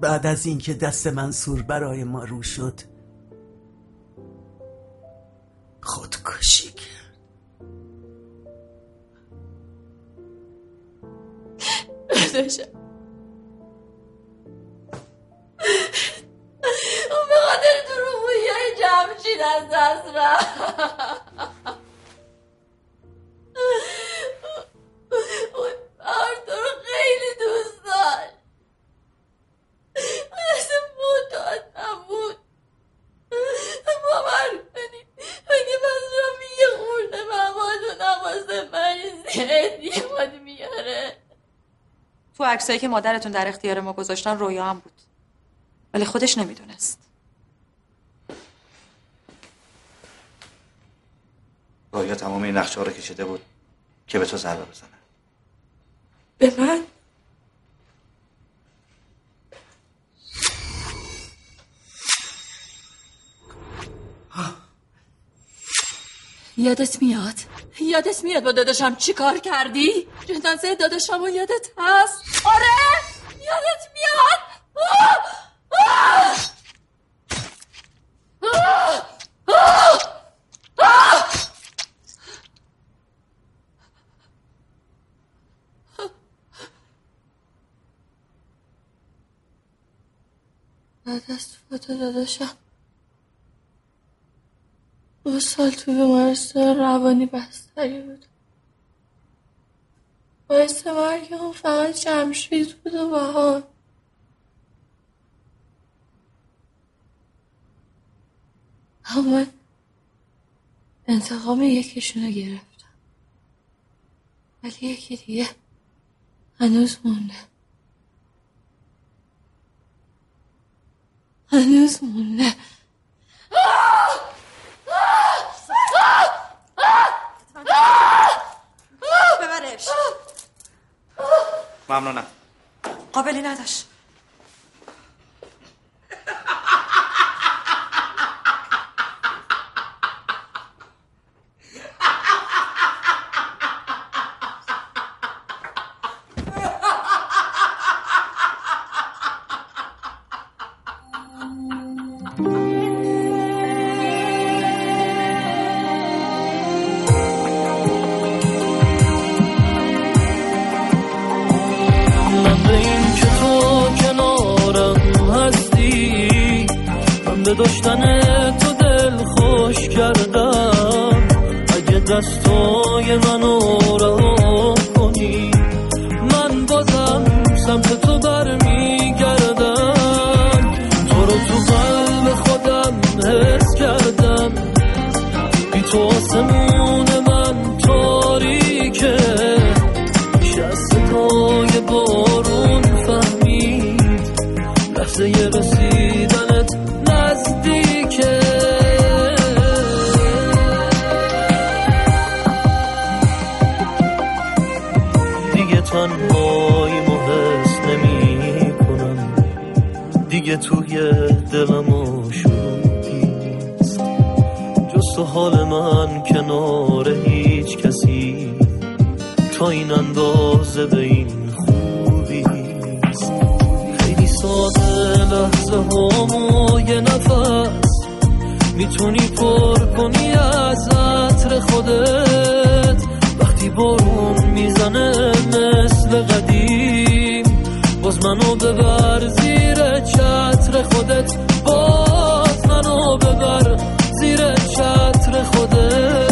بعد از اینکه دست منصور برای ما رو شد خودکشی کرد. اون به خاطر دروغگویی های جمشید از دست رفت. عکسایی که مادرتون در اختیار ما گذاشتن رویا هم بود. ولی خودش نمی‌دونست. رویا تمام این نقشه رو کشیده بود که به تو ضربه بزنه. به من؟ یادت میاد؟ یادت میاد با داداشم چی کار کردی؟ جنازه داداشم و یادت هست؟ آره یادت میاد آه! بعد از فوت داداشم سال توی بیمارستان روانی بستری بود. باعث مرگ اون فقط جمشید بود و بهار. اما انتقام یکیشونو گرفتم. ولی یکی دیگه هنوز مونده. هنوز مونده. ممنونم. قابلی نداشت. دستای منو کنار هیچ کسی. تا این اندازه به این خوبی خیلی ساده لحظه هامو یه نفس. می‌تونی پر کنی از عطر خودت. وقتی بارون می‌زنه مثل قدیم. باز منو ببر زیر چتر خودت. باز منو ببر زیر چتر خودت.